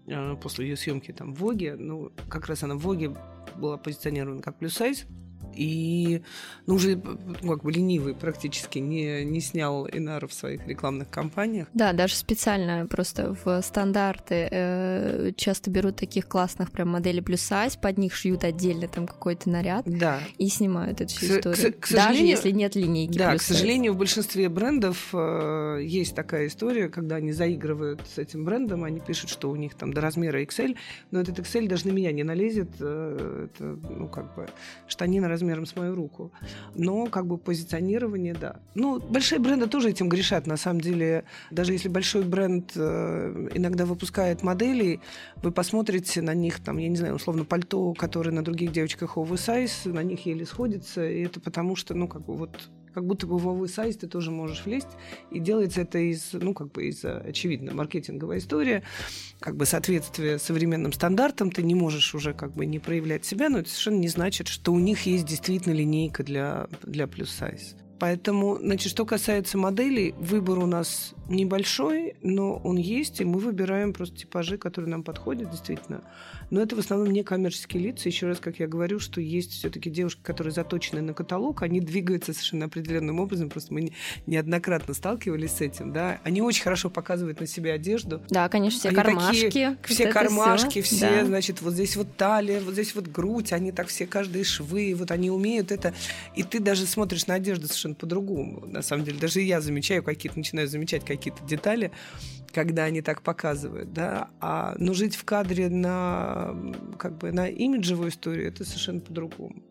а, после ее съемки там в Воге, ну, как раз она в Воге была позиционирована как плюс-сайз, и ну, уже ну, как бы ленивый практически не, не снял Инара в своих рекламных кампаниях. Да, даже специально просто в стандарты э, часто берут таких классных прям моделей плюс сайз, под них шьют отдельно там какой-то наряд да. и снимают эту всю к, историю. К, к даже если нет линейки. Да, к сожалению, в большинстве брендов э, есть такая история, когда они заигрывают с этим брендом, они пишут, что у них там до размера XL, но этот XL даже на меня не налезет, э, это, ну, как бы, штанина размера размером с мою руку. Но как бы позиционирование, да. Ну, большие бренды тоже этим грешат. На самом деле, даже если большой бренд э, иногда выпускает модели, вы посмотрите на них, там, я не знаю, условно, пальто, которое на других девочках oversize, на них еле сходится, и это потому что, ну, как бы вот как будто бы в оверсайз ты тоже можешь влезть. И делается это из, ну, как бы из, очевидно, маркетинговая история, как бы соответствие современным стандартам. Ты не можешь уже как бы не проявлять себя, но это совершенно не значит, что у них есть действительно линейка для, для плюс-сайз. Поэтому, значит, что касается моделей, выбор у нас небольшой, но он есть, и мы выбираем просто типажи, которые нам подходят, действительно. Но это в основном не коммерческие лица. Еще раз, как я говорю, что есть все-таки девушки, которые заточены на каталог, они двигаются совершенно определенным образом. Просто мы неоднократно сталкивались с этим, да. Они очень хорошо показывают на себе одежду. Да, конечно, все они кармашки. Такие, все кармашки, все, все да. значит, вот здесь вот талия, вот здесь вот грудь, они так все, каждые швы, вот они умеют это. И ты даже смотришь на одежду совершенно по-другому. На самом деле, даже я замечаю какие-то, начинаю замечать какие-то детали, когда они так показывают, да, а, но жить в кадре на, как бы, на имиджевую историю, это совершенно по-другому.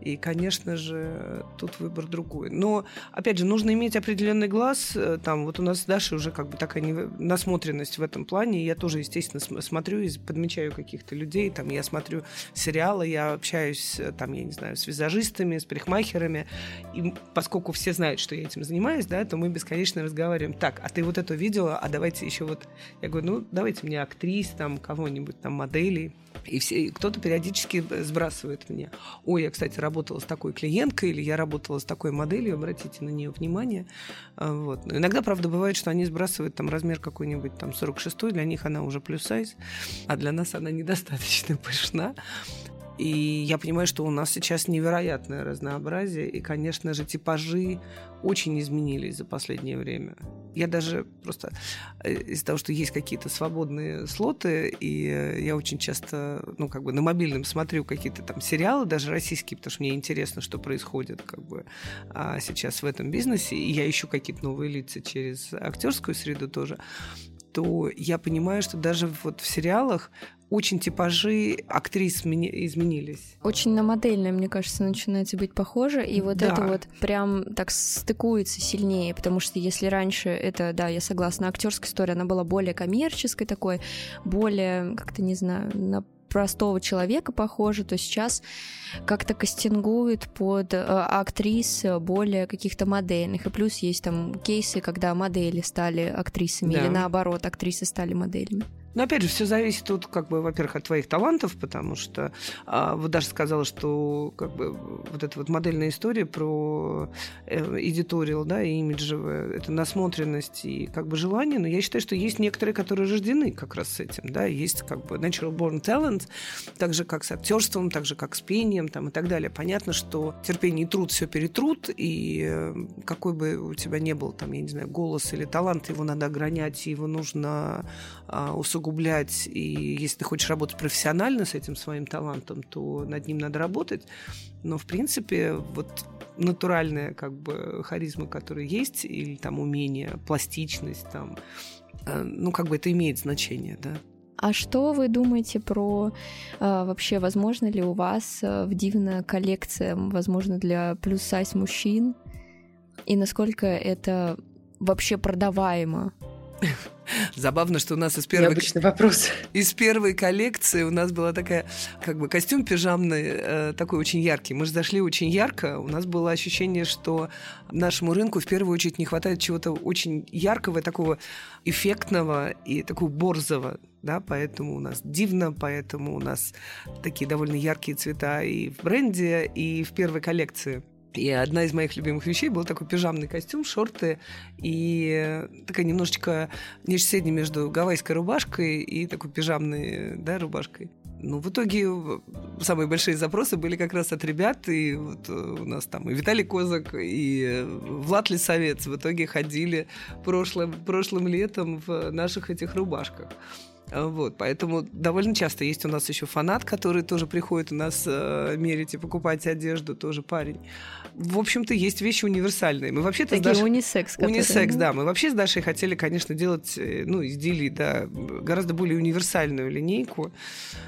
И, конечно же, тут выбор другой. Но, опять же, нужно иметь определенный глаз, э, там, вот у нас с Дашей уже как бы такая насмотренность в этом плане, я тоже, естественно, смотрю и подмечаю каких-то людей, там, я смотрю сериалы, я общаюсь, э, там, я не знаю, с визажистами, с парикмахерами, и поскольку все знают, что я этим занимаюсь, да, то мы бесконечно разговариваем, так, а ты вот это видела, а давайте давайте еще вот... Я говорю, ну, давайте мне актрис, там, кого-нибудь, там, моделей. И все, кто-то периодически сбрасывает мне. Ой, я, кстати, работала с такой клиенткой, или я работала с такой моделью, обратите на нее внимание. А, вот. Но иногда, правда, бывает, что они сбрасывают там размер какой-нибудь там 46 для них она уже плюс сайз, а для нас она недостаточно пышна. И я понимаю, что у нас сейчас невероятное разнообразие, и, конечно же, типажи очень изменились за последнее время. Я даже просто э, из-за того, что есть какие-то свободные слоты, и э, я очень часто, ну, как бы на мобильном смотрю какие-то там сериалы, даже российские, потому что мне интересно, что происходит как бы а сейчас в этом бизнесе, и я ищу какие-то новые лица через актерскую среду тоже то я понимаю, что даже вот в сериалах очень типажи актрис изменились. Очень на модельное, мне кажется, начинается быть похоже, и вот да. это вот прям так стыкуется сильнее, потому что если раньше это, да, я согласна, актерская история, она была более коммерческой такой, более, как-то, не знаю, на простого человека похоже, то сейчас как-то кастингуют под э, актрис более каких-то модельных. И плюс есть там кейсы, когда модели стали актрисами, да. или наоборот, актрисы стали моделями. Но опять же, все зависит тут, как бы, во-первых, от твоих талантов, потому что а, вот даже сказала, что как бы вот эта вот модельная история про эдиториал, да, и имиджевая, это насмотренность и как бы желание, но я считаю, что есть некоторые, которые рождены как раз с этим, да, есть как бы natural born talent, так же, как с актерством, так же, как с пением, там, и так далее. Понятно, что терпение и труд все перетрут, и э, какой бы у тебя не был, там, я не знаю, голос или талант, его надо огранять, его нужно а, усугублять усугублять, и если ты хочешь работать профессионально с этим своим талантом, то над ним надо работать. Но, в принципе, вот натуральная как бы харизма, которая есть, или там умение, пластичность, там, э, ну, как бы это имеет значение, да. А что вы думаете про э, вообще, возможно ли у вас э, в Дивна коллекция, возможно, для плюс-сайз мужчин? И насколько это вообще продаваемо? Забавно, что у нас из первой... Необычный вопрос. Из первой коллекции у нас была такая, как бы, костюм пижамный, э, такой очень яркий. Мы же зашли очень ярко. У нас было ощущение, что нашему рынку в первую очередь не хватает чего-то очень яркого, такого эффектного и такого борзого. Да, поэтому у нас дивно, поэтому у нас такие довольно яркие цвета и в бренде, и в первой коллекции. И одна из моих любимых вещей был такой пижамный костюм, шорты и такая немножечко нечто среднее между гавайской рубашкой и такой пижамной да, рубашкой. Ну, в итоге самые большие запросы были как раз от ребят, и вот э, у нас там и Виталий Козак, и Влад Лисовец в итоге ходили прошлым, прошлым летом в наших этих рубашках. Вот, поэтому довольно часто есть у нас еще фанат, который тоже приходит у нас э, мерить и покупать одежду, тоже парень. В общем-то, есть вещи универсальные. Мы вообще-то Такие Дашей... унисекс. Которые, унисекс, да. Мы вообще с Дашей хотели, конечно, делать, э, ну, изделий, да, гораздо более универсальную линейку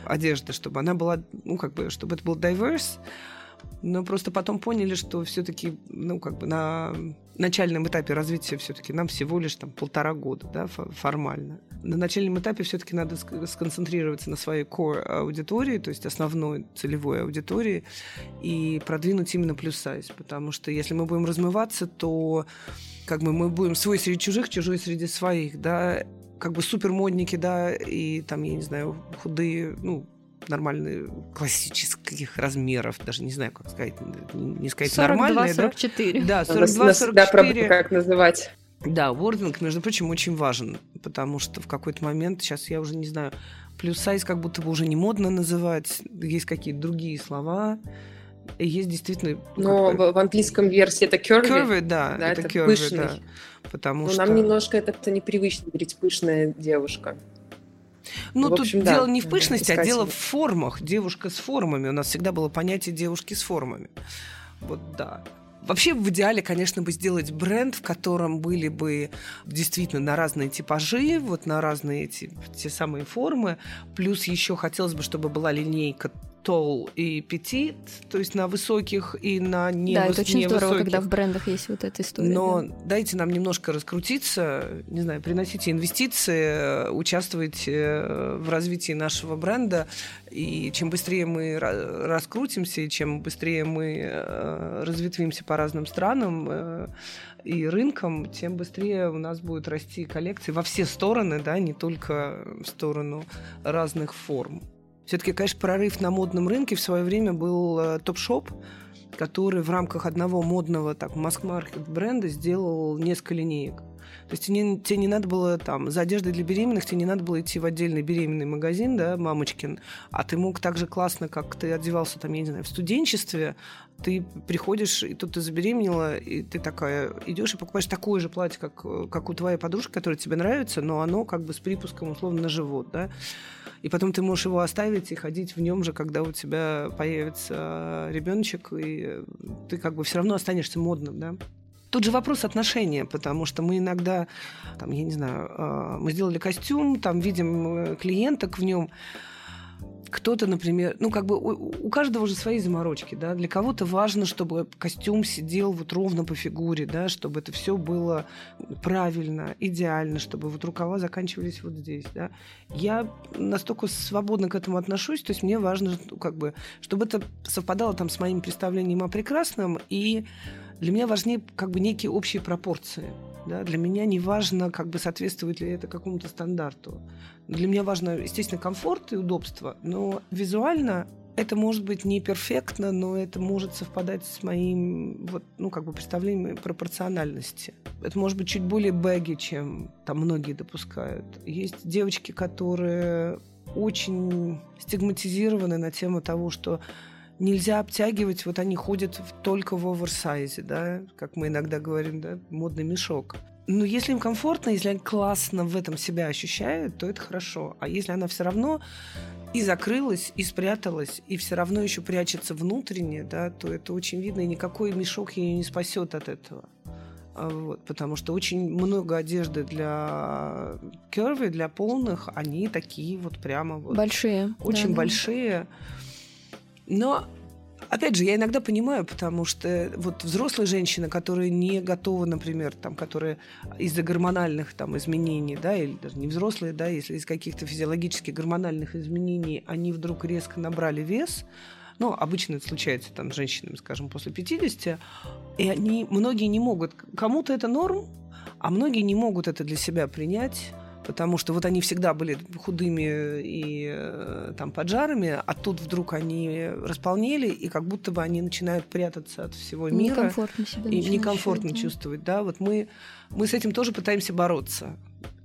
одежды, чтобы она была, ну, как бы, чтобы это был diverse, Но просто потом поняли, что все-таки, ну, как бы на начальном этапе развития все-таки нам всего лишь там полтора года, да, формально. На начальном этапе все-таки надо сконцентрироваться на своей core аудитории, то есть основной целевой аудитории, и продвинуть именно плюс сайз, потому что если мы будем размываться, то как бы мы будем свой среди чужих, чужой среди своих, да, как бы супер модники, да, и там, я не знаю, худые, ну, нормальные классических размеров, даже не знаю, как сказать, не сказать 42, нормальные, 44. да? Да, 42-44. Да, как называть. Да, вординг, между прочим, очень важен, потому что в какой-то момент, сейчас я уже не знаю, плюс сайз как будто бы уже не модно называть, есть какие-то другие слова, есть действительно... Но в, в английском версии это curvy. Curvy, да, да это, это curvy, пышный. да. Потому Но что... нам немножко это непривычно говорить пышная девушка. Ну, в общем, тут да, дело не в пышности, а дело в формах. Девушка с формами. У нас всегда было понятие девушки с формами. Вот да. Вообще, в идеале, конечно, бы сделать бренд, в котором были бы действительно на разные типажи, вот на разные эти, те самые формы. Плюс еще хотелось бы, чтобы была линейка tall и petit, то есть на высоких и на невысоких. Да, это очень невысоких. здорово, когда в брендах есть вот эта история. Но да. дайте нам немножко раскрутиться, не знаю, приносите инвестиции, участвуйте э, в развитии нашего бренда, и чем быстрее мы раскрутимся, и чем быстрее мы э, разветвимся по разным странам, э, и рынкам, тем быстрее у нас будет расти коллекции во все стороны, да, не только в сторону разных форм. Все-таки, конечно, прорыв на модном рынке в свое время был э, топ-шоп, который в рамках одного модного так маск-маркет бренда сделал несколько линеек. То есть тебе, не надо было там за одеждой для беременных, тебе не надо было идти в отдельный беременный магазин, да, мамочкин, а ты мог так же классно, как ты одевался там, я не знаю, в студенчестве, ты приходишь, и тут ты забеременела, и ты такая идешь и покупаешь такое же платье, как, как у твоей подружки, которое тебе нравится, но оно как бы с припуском условно на живот, да и потом ты можешь его оставить и ходить в нем же, когда у тебя появится ребеночек, и ты как бы все равно останешься модным, да. Тут же вопрос отношения, потому что мы иногда, там, я не знаю, а, мы сделали костюм, там видим э, клиенток в нем, кто-то, например, ну, как бы у, у каждого же свои заморочки, да. Для кого-то важно, чтобы костюм сидел вот ровно по фигуре, да, чтобы это все было правильно, идеально, чтобы вот рукава заканчивались вот здесь, да. Я настолько свободно к этому отношусь, то есть мне важно, как бы, чтобы это совпадало там с моим представлением о прекрасном, и для меня важнее как бы некие общие пропорции. Да? Для меня не важно, как бы соответствует ли это какому-то стандарту. Для меня важно, естественно, комфорт и удобство, но визуально это может быть не перфектно, но это может совпадать с моим вот, ну, как бы представлением пропорциональности. Это может быть чуть более бэги, чем там многие допускают. Есть девочки, которые очень стигматизированы на тему того, что нельзя обтягивать, вот они ходят только в оверсайзе, да, как мы иногда говорим, да, модный мешок. Но если им комфортно, если они классно в этом себя ощущают, то это хорошо. А если она все равно и закрылась, и спряталась, и все равно еще прячется внутренне, да, то это очень видно, и никакой мешок ее не спасет от этого. А вот, потому что очень много одежды для керви, для полных, они такие вот прямо вот. Большие. Очень да, большие. Да. Но Опять же, я иногда понимаю, потому что вот взрослые женщины, которые не готовы, например, там, которые из-за гормональных там, изменений, да, или даже не взрослые, да, если из каких-то физиологических гормональных изменений они вдруг резко набрали вес, ну, обычно это случается там с женщинами, скажем, после 50, и они, многие не могут, кому-то это норм, а многие не могут это для себя принять, потому что вот они всегда были худыми и э, там поджарами, а тут вдруг они располнели, и как будто бы они начинают прятаться от всего мира. Некомфортно себя И некомфортно чувствовать, да. Вот мы, мы с этим тоже пытаемся бороться.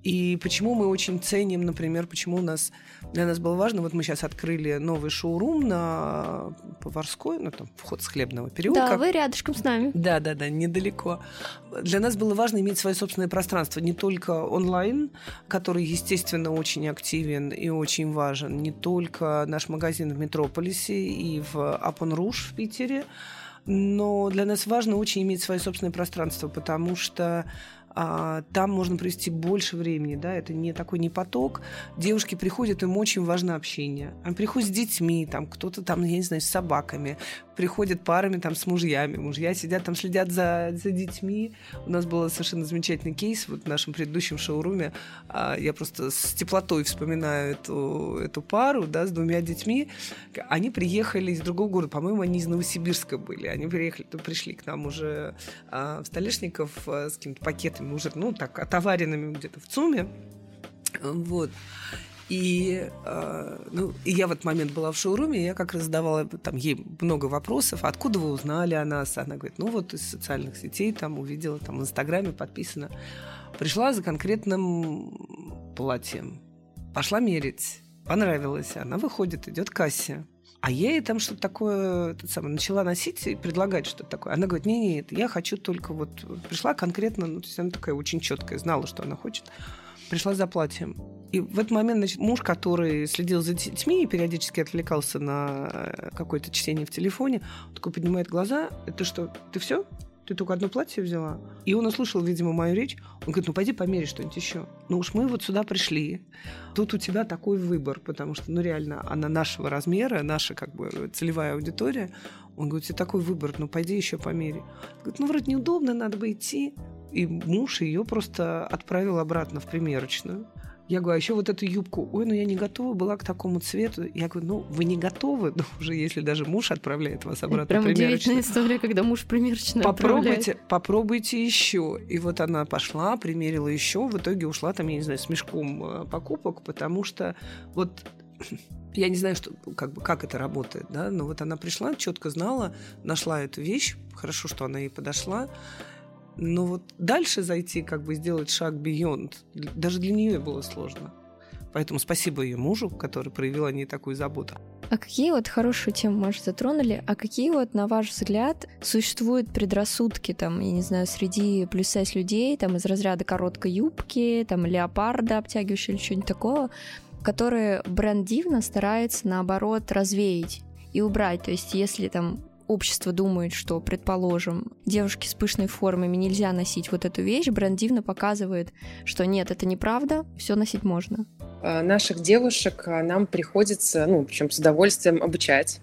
И почему мы очень ценим, например, почему у нас для нас было важно, вот мы сейчас открыли новый шоурум на Поварской, ну там вход с хлебного переулка. Да, вы рядышком с нами. Да, да, да, недалеко. Для нас было важно иметь свое собственное пространство, не только онлайн, который, естественно, очень активен и очень важен, не только наш магазин в Метрополисе и в Апон Руш в Питере, но для нас важно очень иметь свое собственное пространство, потому что там можно провести больше времени, да, это не такой не поток. Девушки приходят, им очень важно общение. Они приходят с детьми, там кто-то там, я не знаю, с собаками, приходят парами там с мужьями. Мужья сидят там, следят за, за детьми. У нас был совершенно замечательный кейс вот в нашем предыдущем шоуруме. А, я просто с теплотой вспоминаю эту, эту пару, да, с двумя детьми. Они приехали из другого города, по-моему, они из Новосибирска были. Они приехали, пришли к нам уже а, в Столешников а, с какими-то пакетами, уже, ну, так, отоваренными где-то в ЦУМе. Вот. И, э, ну, и я в этот момент была в шоуруме, и я как раз задавала там, ей много вопросов. Откуда вы узнали о нас? Она говорит, ну вот из социальных сетей там увидела, там в Инстаграме подписано. Пришла за конкретным платьем. Пошла мерить. Понравилось. Она выходит, идет к кассе. А я ей там что-то такое это самое, начала носить и предлагать что-то такое. Она говорит, нет, нет, я хочу только вот... Пришла конкретно, ну, то есть она такая очень четкая, знала, что она хочет. Пришла за платьем. И в этот момент, значит, муж, который следил за детьми и периодически отвлекался на э, какое-то чтение в телефоне, такой поднимает глаза. Это что, ты все? Ты только одно платье взяла? И он услышал, видимо, мою речь. Он говорит, ну пойди померяй что-нибудь еще. Ну уж мы вот сюда пришли. Тут у тебя такой выбор, потому что, ну реально, она нашего размера, наша как бы целевая аудитория. Он говорит, тебе такой выбор, ну пойди еще померяй. Говорит, ну вроде неудобно, надо бы идти. И муж ее просто отправил обратно в примерочную. Я говорю, а еще вот эту юбку, ой, ну я не готова была к такому цвету. Я говорю, ну вы не готовы, ну уже если даже муж отправляет вас обратно Прям удивительная история, когда муж примерочную Попробуйте, попробуйте еще. И вот она пошла, примерила еще, в итоге ушла там, я не знаю, с мешком э, покупок, потому что вот я не знаю, что, как, бы, как это работает, да, но вот она пришла, четко знала, нашла эту вещь, хорошо, что она ей подошла, но вот дальше зайти, как бы сделать шаг beyond, даже для нее было сложно. Поэтому спасибо ее мужу, который проявил о ней такую заботу. А какие вот хорошие темы, может, затронули? А какие вот, на ваш взгляд, существуют предрассудки, там, я не знаю, среди плюс-сайз людей, там, из разряда короткой юбки, там, леопарда обтягивающего или что-нибудь такого, которые бренд дивно старается, наоборот, развеять и убрать. То есть, если там общество думает, что, предположим, девушки с пышной формами нельзя носить вот эту вещь, бренд дивно показывает, что нет, это неправда, все носить можно. А, наших девушек а, нам приходится, ну, причем с удовольствием обучать,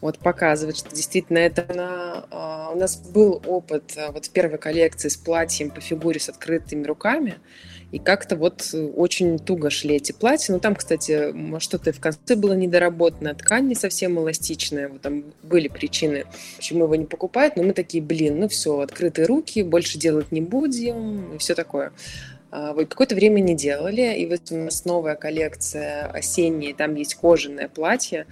вот показывать, что действительно это на, а, у нас был опыт вот в первой коллекции с платьем по фигуре с открытыми руками, и как-то вот э, очень туго шли эти платья. Ну, там, кстати, что-то в конце было недоработано, ткань не совсем эластичная, вот там были причины, почему его не покупают, но мы такие, блин, ну все, открытые руки, больше делать не будем, и все такое. А, вот какое-то время не делали, и вот у нас новая коллекция осенняя, там есть кожаное платье,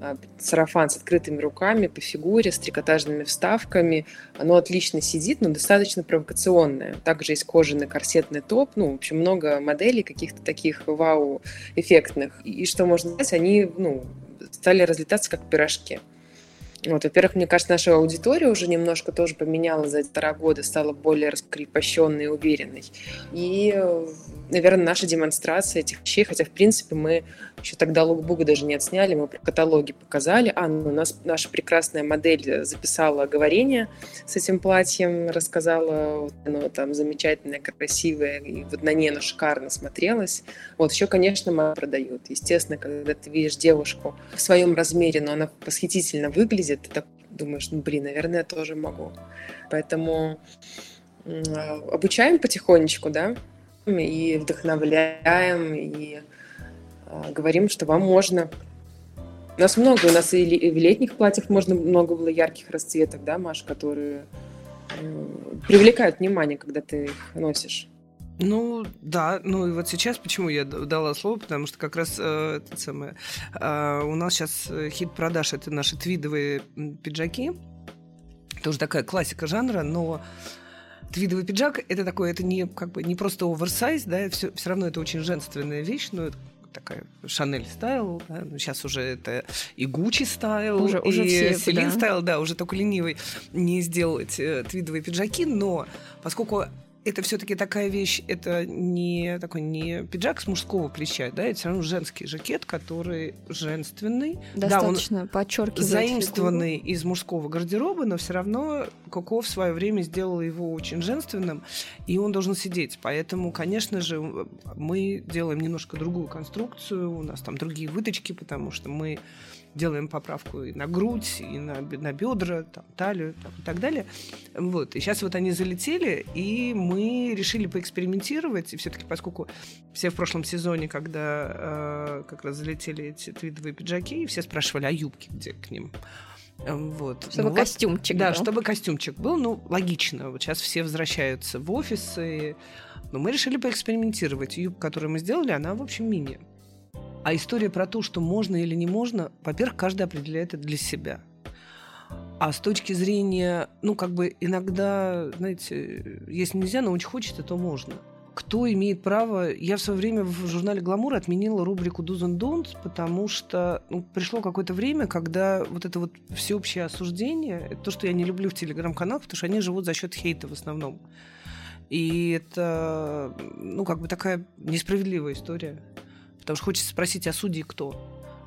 а, сарафан с открытыми руками по фигуре, с трикотажными вставками. Оно отлично сидит, но достаточно провокационное. Также есть кожаный корсетный топ, ну, в общем, много моделей каких-то таких вау-эффектных. И что можно сказать, они, ну, стали разлетаться как пирожки. Вот, во-первых, мне кажется, наша аудитория уже немножко тоже поменялась за полтора года, стала более раскрепощенной и уверенной. И, наверное, наша демонстрация этих вещей, хотя, в принципе, мы еще тогда лукбук даже не отсняли, мы каталоги показали. А, ну, у нас наша прекрасная модель записала говорение с этим платьем, рассказала, вот оно там замечательное, красивое, и вот на ней оно шикарно смотрелось. Вот еще, конечно, мама продают. Естественно, когда ты видишь девушку в своем размере, но она восхитительно выглядит, ты так думаешь, ну, блин, наверное, я тоже могу. Поэтому обучаем потихонечку, да, и вдохновляем, и а, говорим, что вам можно. У нас много, у нас и в летних платьях можно много было ярких расцветок, да, Маш, которые привлекают внимание, когда ты их носишь. Ну, да, ну и вот сейчас почему я дала слово, потому что как раз э, это самое, э, у нас сейчас э, хит продаж это наши твидовые пиджаки. Тоже такая классика жанра, но твидовый пиджак это такое, это не как бы не просто оверсайз, да, все, все равно это очень женственная вещь, но такая Chanel style, да? ну, сейчас уже это и Gucci style, уже, и уже все Селин да. стайл, да, уже только ленивый не сделать э, твидовые пиджаки, но поскольку это все-таки такая вещь, это не такой не пиджак с мужского плеча, да, это все равно женский жакет, который женственный. Достаточно да, он подчеркивает заимствованный фигуру. из мужского гардероба, но все равно Коко в свое время сделал его очень женственным, и он должен сидеть. Поэтому, конечно же, мы делаем немножко другую конструкцию, у нас там другие выточки, потому что мы делаем поправку и на грудь, и на, на бедра, там, талию там, и так далее. Вот. И сейчас вот они залетели, и мы решили поэкспериментировать. И все-таки, поскольку все в прошлом сезоне, когда э, как раз залетели эти твидовые пиджаки, все спрашивали, а юбки где к ним? Вот. Чтобы ну, костюмчик вот, был. Да, чтобы костюмчик был. Ну, логично. Вот сейчас все возвращаются в офисы. Но мы решили поэкспериментировать. Юбка, которую мы сделали, она, в общем, мини. А история про то, что можно или не можно, во-первых, каждый определяет это для себя. А с точки зрения, ну, как бы иногда, знаете, если нельзя, но очень хочется, то можно. Кто имеет право... Я в свое время в журнале «Гламур» отменила рубрику «Do's and Don'ts», потому что ну, пришло какое-то время, когда вот это вот всеобщее осуждение, это то, что я не люблю в телеграм-каналах, потому что они живут за счет хейта в основном. И это, ну, как бы такая несправедливая история. Потому что хочется спросить, а судьи кто?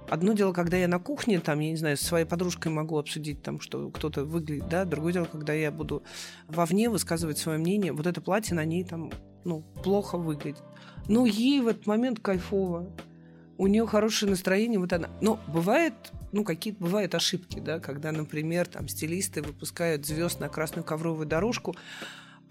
Одно дело, когда я на кухне, там, я не знаю, с своей подружкой могу обсудить, там, что кто-то выглядит, да. Другое дело, когда я буду вовне высказывать свое мнение. Вот это платье на ней там, ну, плохо выглядит. Но ей в этот момент кайфово. У нее хорошее настроение, вот она. Но бывает, ну, какие-то бывают ошибки, да, когда, например, там, стилисты выпускают звезд на красную ковровую дорожку,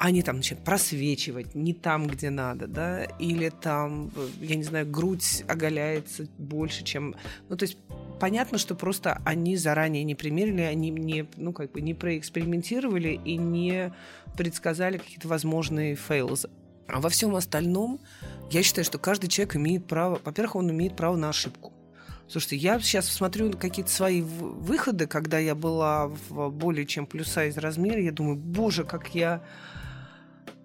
они там начинают просвечивать не там, где надо, да, или там, я не знаю, грудь оголяется больше, чем... Ну, то есть понятно, что просто они заранее не примерили, они не, ну, как бы не проэкспериментировали и не предсказали какие-то возможные фейлзы. А во всем остальном я считаю, что каждый человек имеет право... Во-первых, он имеет право на ошибку. Слушайте, я сейчас смотрю на какие-то свои выходы, когда я была в более чем плюс-сайз размере, я думаю, боже, как я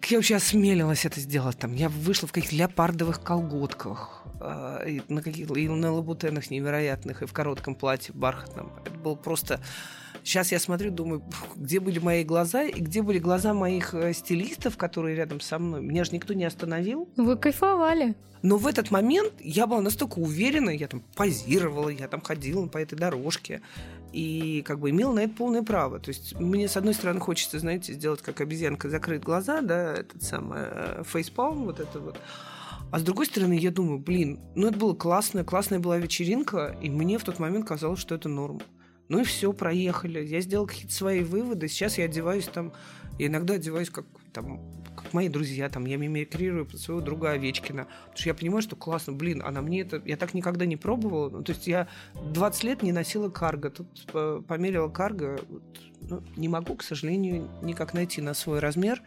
как я вообще осмелилась это сделать? Там, я вышла в каких-то леопардовых колготках, э, и на, каких и на лабутенах невероятных, и в коротком платье бархатном. Это было просто... Сейчас я смотрю, думаю, где были мои глаза, и где были глаза моих э, стилистов, которые рядом со мной. Меня же никто не остановил. Вы кайфовали. Но в этот момент я была настолько уверена, я там позировала, я там ходила по этой дорожке и как бы имела на это полное право. То есть мне, с одной стороны, хочется, знаете, сделать как обезьянка, закрыть глаза, да, этот самый э, фейспалм, вот это вот. А с другой стороны, я думаю, блин, ну это было классно, классная была вечеринка, и мне в тот момент казалось, что это норм. Ну и все, проехали. Я сделала какие-то свои выводы. Сейчас я одеваюсь там, я иногда одеваюсь как там мои друзья, там, я мимикрирую под своего друга Овечкина. Потому что я понимаю, что классно, блин, а на мне это... Я так никогда не пробовала. Ну, то есть я 20 лет не носила карго. Тут померила карго. Вот, ну, не могу, к сожалению, никак найти на свой размер.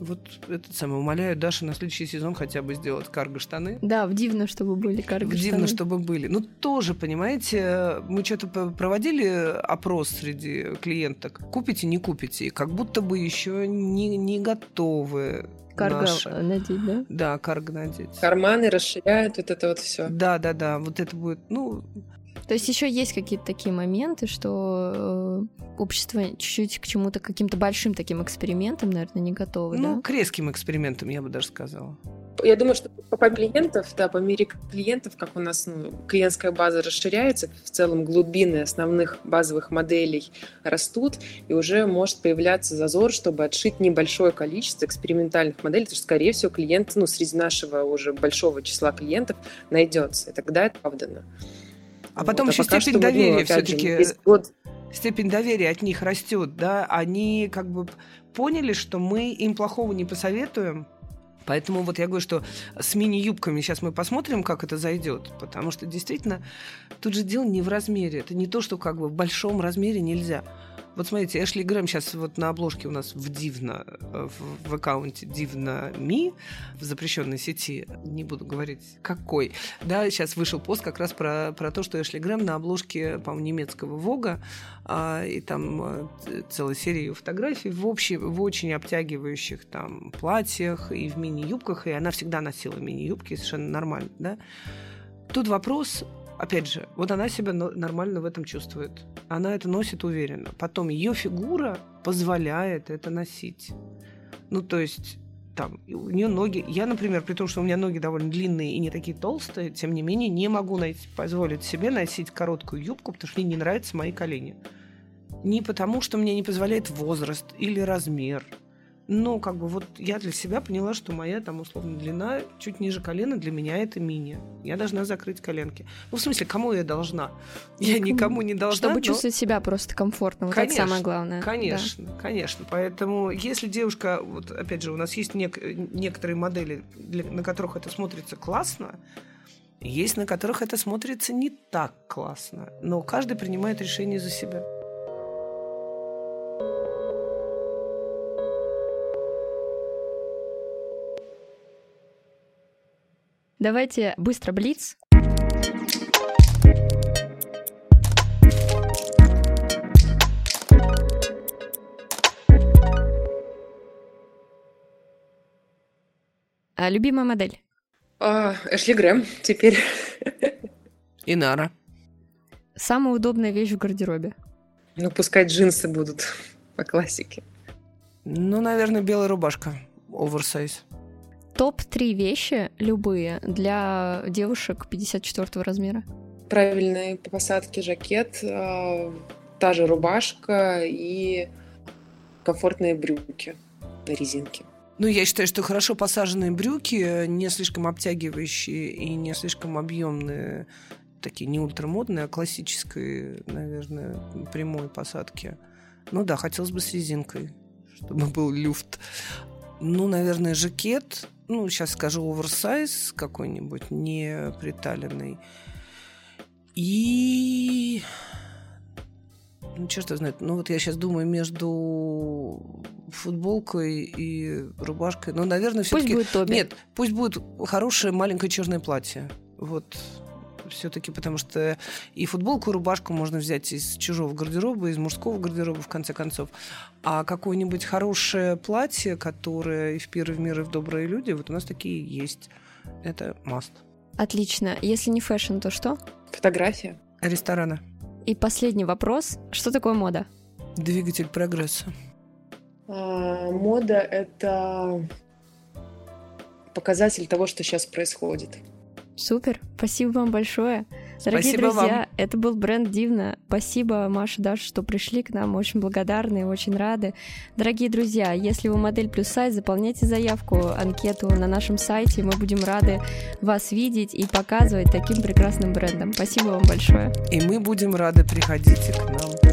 Вот этот самый умоляю Даша на следующий сезон хотя бы сделать карго-штаны. Да, в дивно, чтобы были карго-штаны. Дивно, чтобы были. Ну, тоже, понимаете, мы что-то проводили опрос среди клиенток. Купите, не купите. Как будто бы еще не, не готовы Карго наши. надеть, да? Да, карго надеть. Карманы расширяют, вот это вот все. Да, да, да. Вот это будет, ну, То есть еще есть какие-то такие моменты, что э, общество чуть-чуть к чему-то, к каким-то большим таким экспериментам, наверное, не готово, ну, да? к резким экспериментам, я бы даже сказала. Я думаю, что по по клиентов, да, по мере клиентов, как у нас ну, клиентская база расширяется, в целом глубины основных базовых моделей растут, и уже может появляться зазор, чтобы отшить небольшое количество экспериментальных моделей, потому что, скорее всего, клиент, ну, среди нашего уже большого числа клиентов найдется, и тогда это оправдано. А потом Вот, еще пока степень ну, доверия же, все-таки степень доверия от них растет, да, они как бы поняли, что мы им плохого не посоветуем, Поэтому вот я говорю, что с мини-юбками сейчас мы посмотрим, как это зайдет, потому что действительно тут же дело не в размере. Это не то, что как бы в большом размере нельзя. Вот смотрите, Эшли Грэм сейчас вот на обложке у нас в Дивно, э, в, в аккаунте Дивно Ми, в запрещенной сети, не буду говорить какой, да, сейчас вышел пост как раз про, про то, что Эшли Грэм на обложке, по-моему, немецкого Вога, а, и там а, целая серия ее фотографий в, общей, в очень обтягивающих там платьях и в мини-юбках, и она всегда носила мини-юбки, совершенно нормально, да. Тут вопрос, опять же, вот она себя но- нормально в этом чувствует. Она это носит уверенно. Потом ее фигура позволяет это носить. Ну, то есть там, у нее ноги... Я, например, при том, что у меня ноги довольно длинные и не такие толстые, тем не менее, не могу найти, позволить себе носить короткую юбку, потому что мне не нравятся мои колени. Не потому, что мне не позволяет возраст или размер – но как бы вот я для себя поняла, что моя там условно длина чуть ниже колена для меня это мини. Я должна закрыть коленки. Ну, в смысле, кому я должна? Я никому не должна. Чтобы но... чувствовать себя просто комфортно. Вот конечно, это самое главное. Конечно, да. конечно. Поэтому если девушка, вот опять же, у нас есть нек- некоторые модели, для, на которых это смотрится классно, есть на которых это смотрится не так классно. Но каждый принимает решение за себя. Давайте быстро блиц. А, любимая модель? А, Эшли Грэм теперь. Инара. Самая удобная вещь в гардеробе? Ну, пускай джинсы будут по классике. Ну, наверное, белая рубашка. Оверсайз топ-3 вещи, любые, для девушек 54 размера? Правильные посадки жакет, э, та же рубашка и комфортные брюки на резинке. Ну, я считаю, что хорошо посаженные брюки, не слишком обтягивающие и не слишком объемные, такие не ультрамодные, а классической, наверное, прямой посадки. Ну да, хотелось бы с резинкой, чтобы был люфт. Ну, наверное, жакет, ну, сейчас скажу, оверсайз какой-нибудь, не приталенный. И... Ну, черт знает. Ну, вот я сейчас думаю между футболкой и рубашкой. Ну, наверное, все-таки... Пусть будет Тоби. Нет, пусть будет хорошее маленькое черное платье. Вот все-таки, потому что и футболку, и рубашку можно взять из чужого гардероба, из мужского гардероба, в конце концов. А какое-нибудь хорошее платье, которое и в пир, и в мир, и в добрые люди, вот у нас такие есть. Это must. Отлично. Если не fashion, то что? Фотография. Ресторана. И последний вопрос. Что такое мода? Двигатель прогресса. А, мода — это показатель того, что сейчас происходит. Супер, спасибо вам большое. Дорогие спасибо друзья, вам. это был бренд Дивно. Спасибо, Маша, Даша, что пришли к нам. Очень благодарны очень рады. Дорогие друзья, если вы модель плюс сайт, заполняйте заявку, анкету на нашем сайте. Мы будем рады вас видеть и показывать таким прекрасным брендом. Спасибо вам большое. И мы будем рады. Приходите к нам.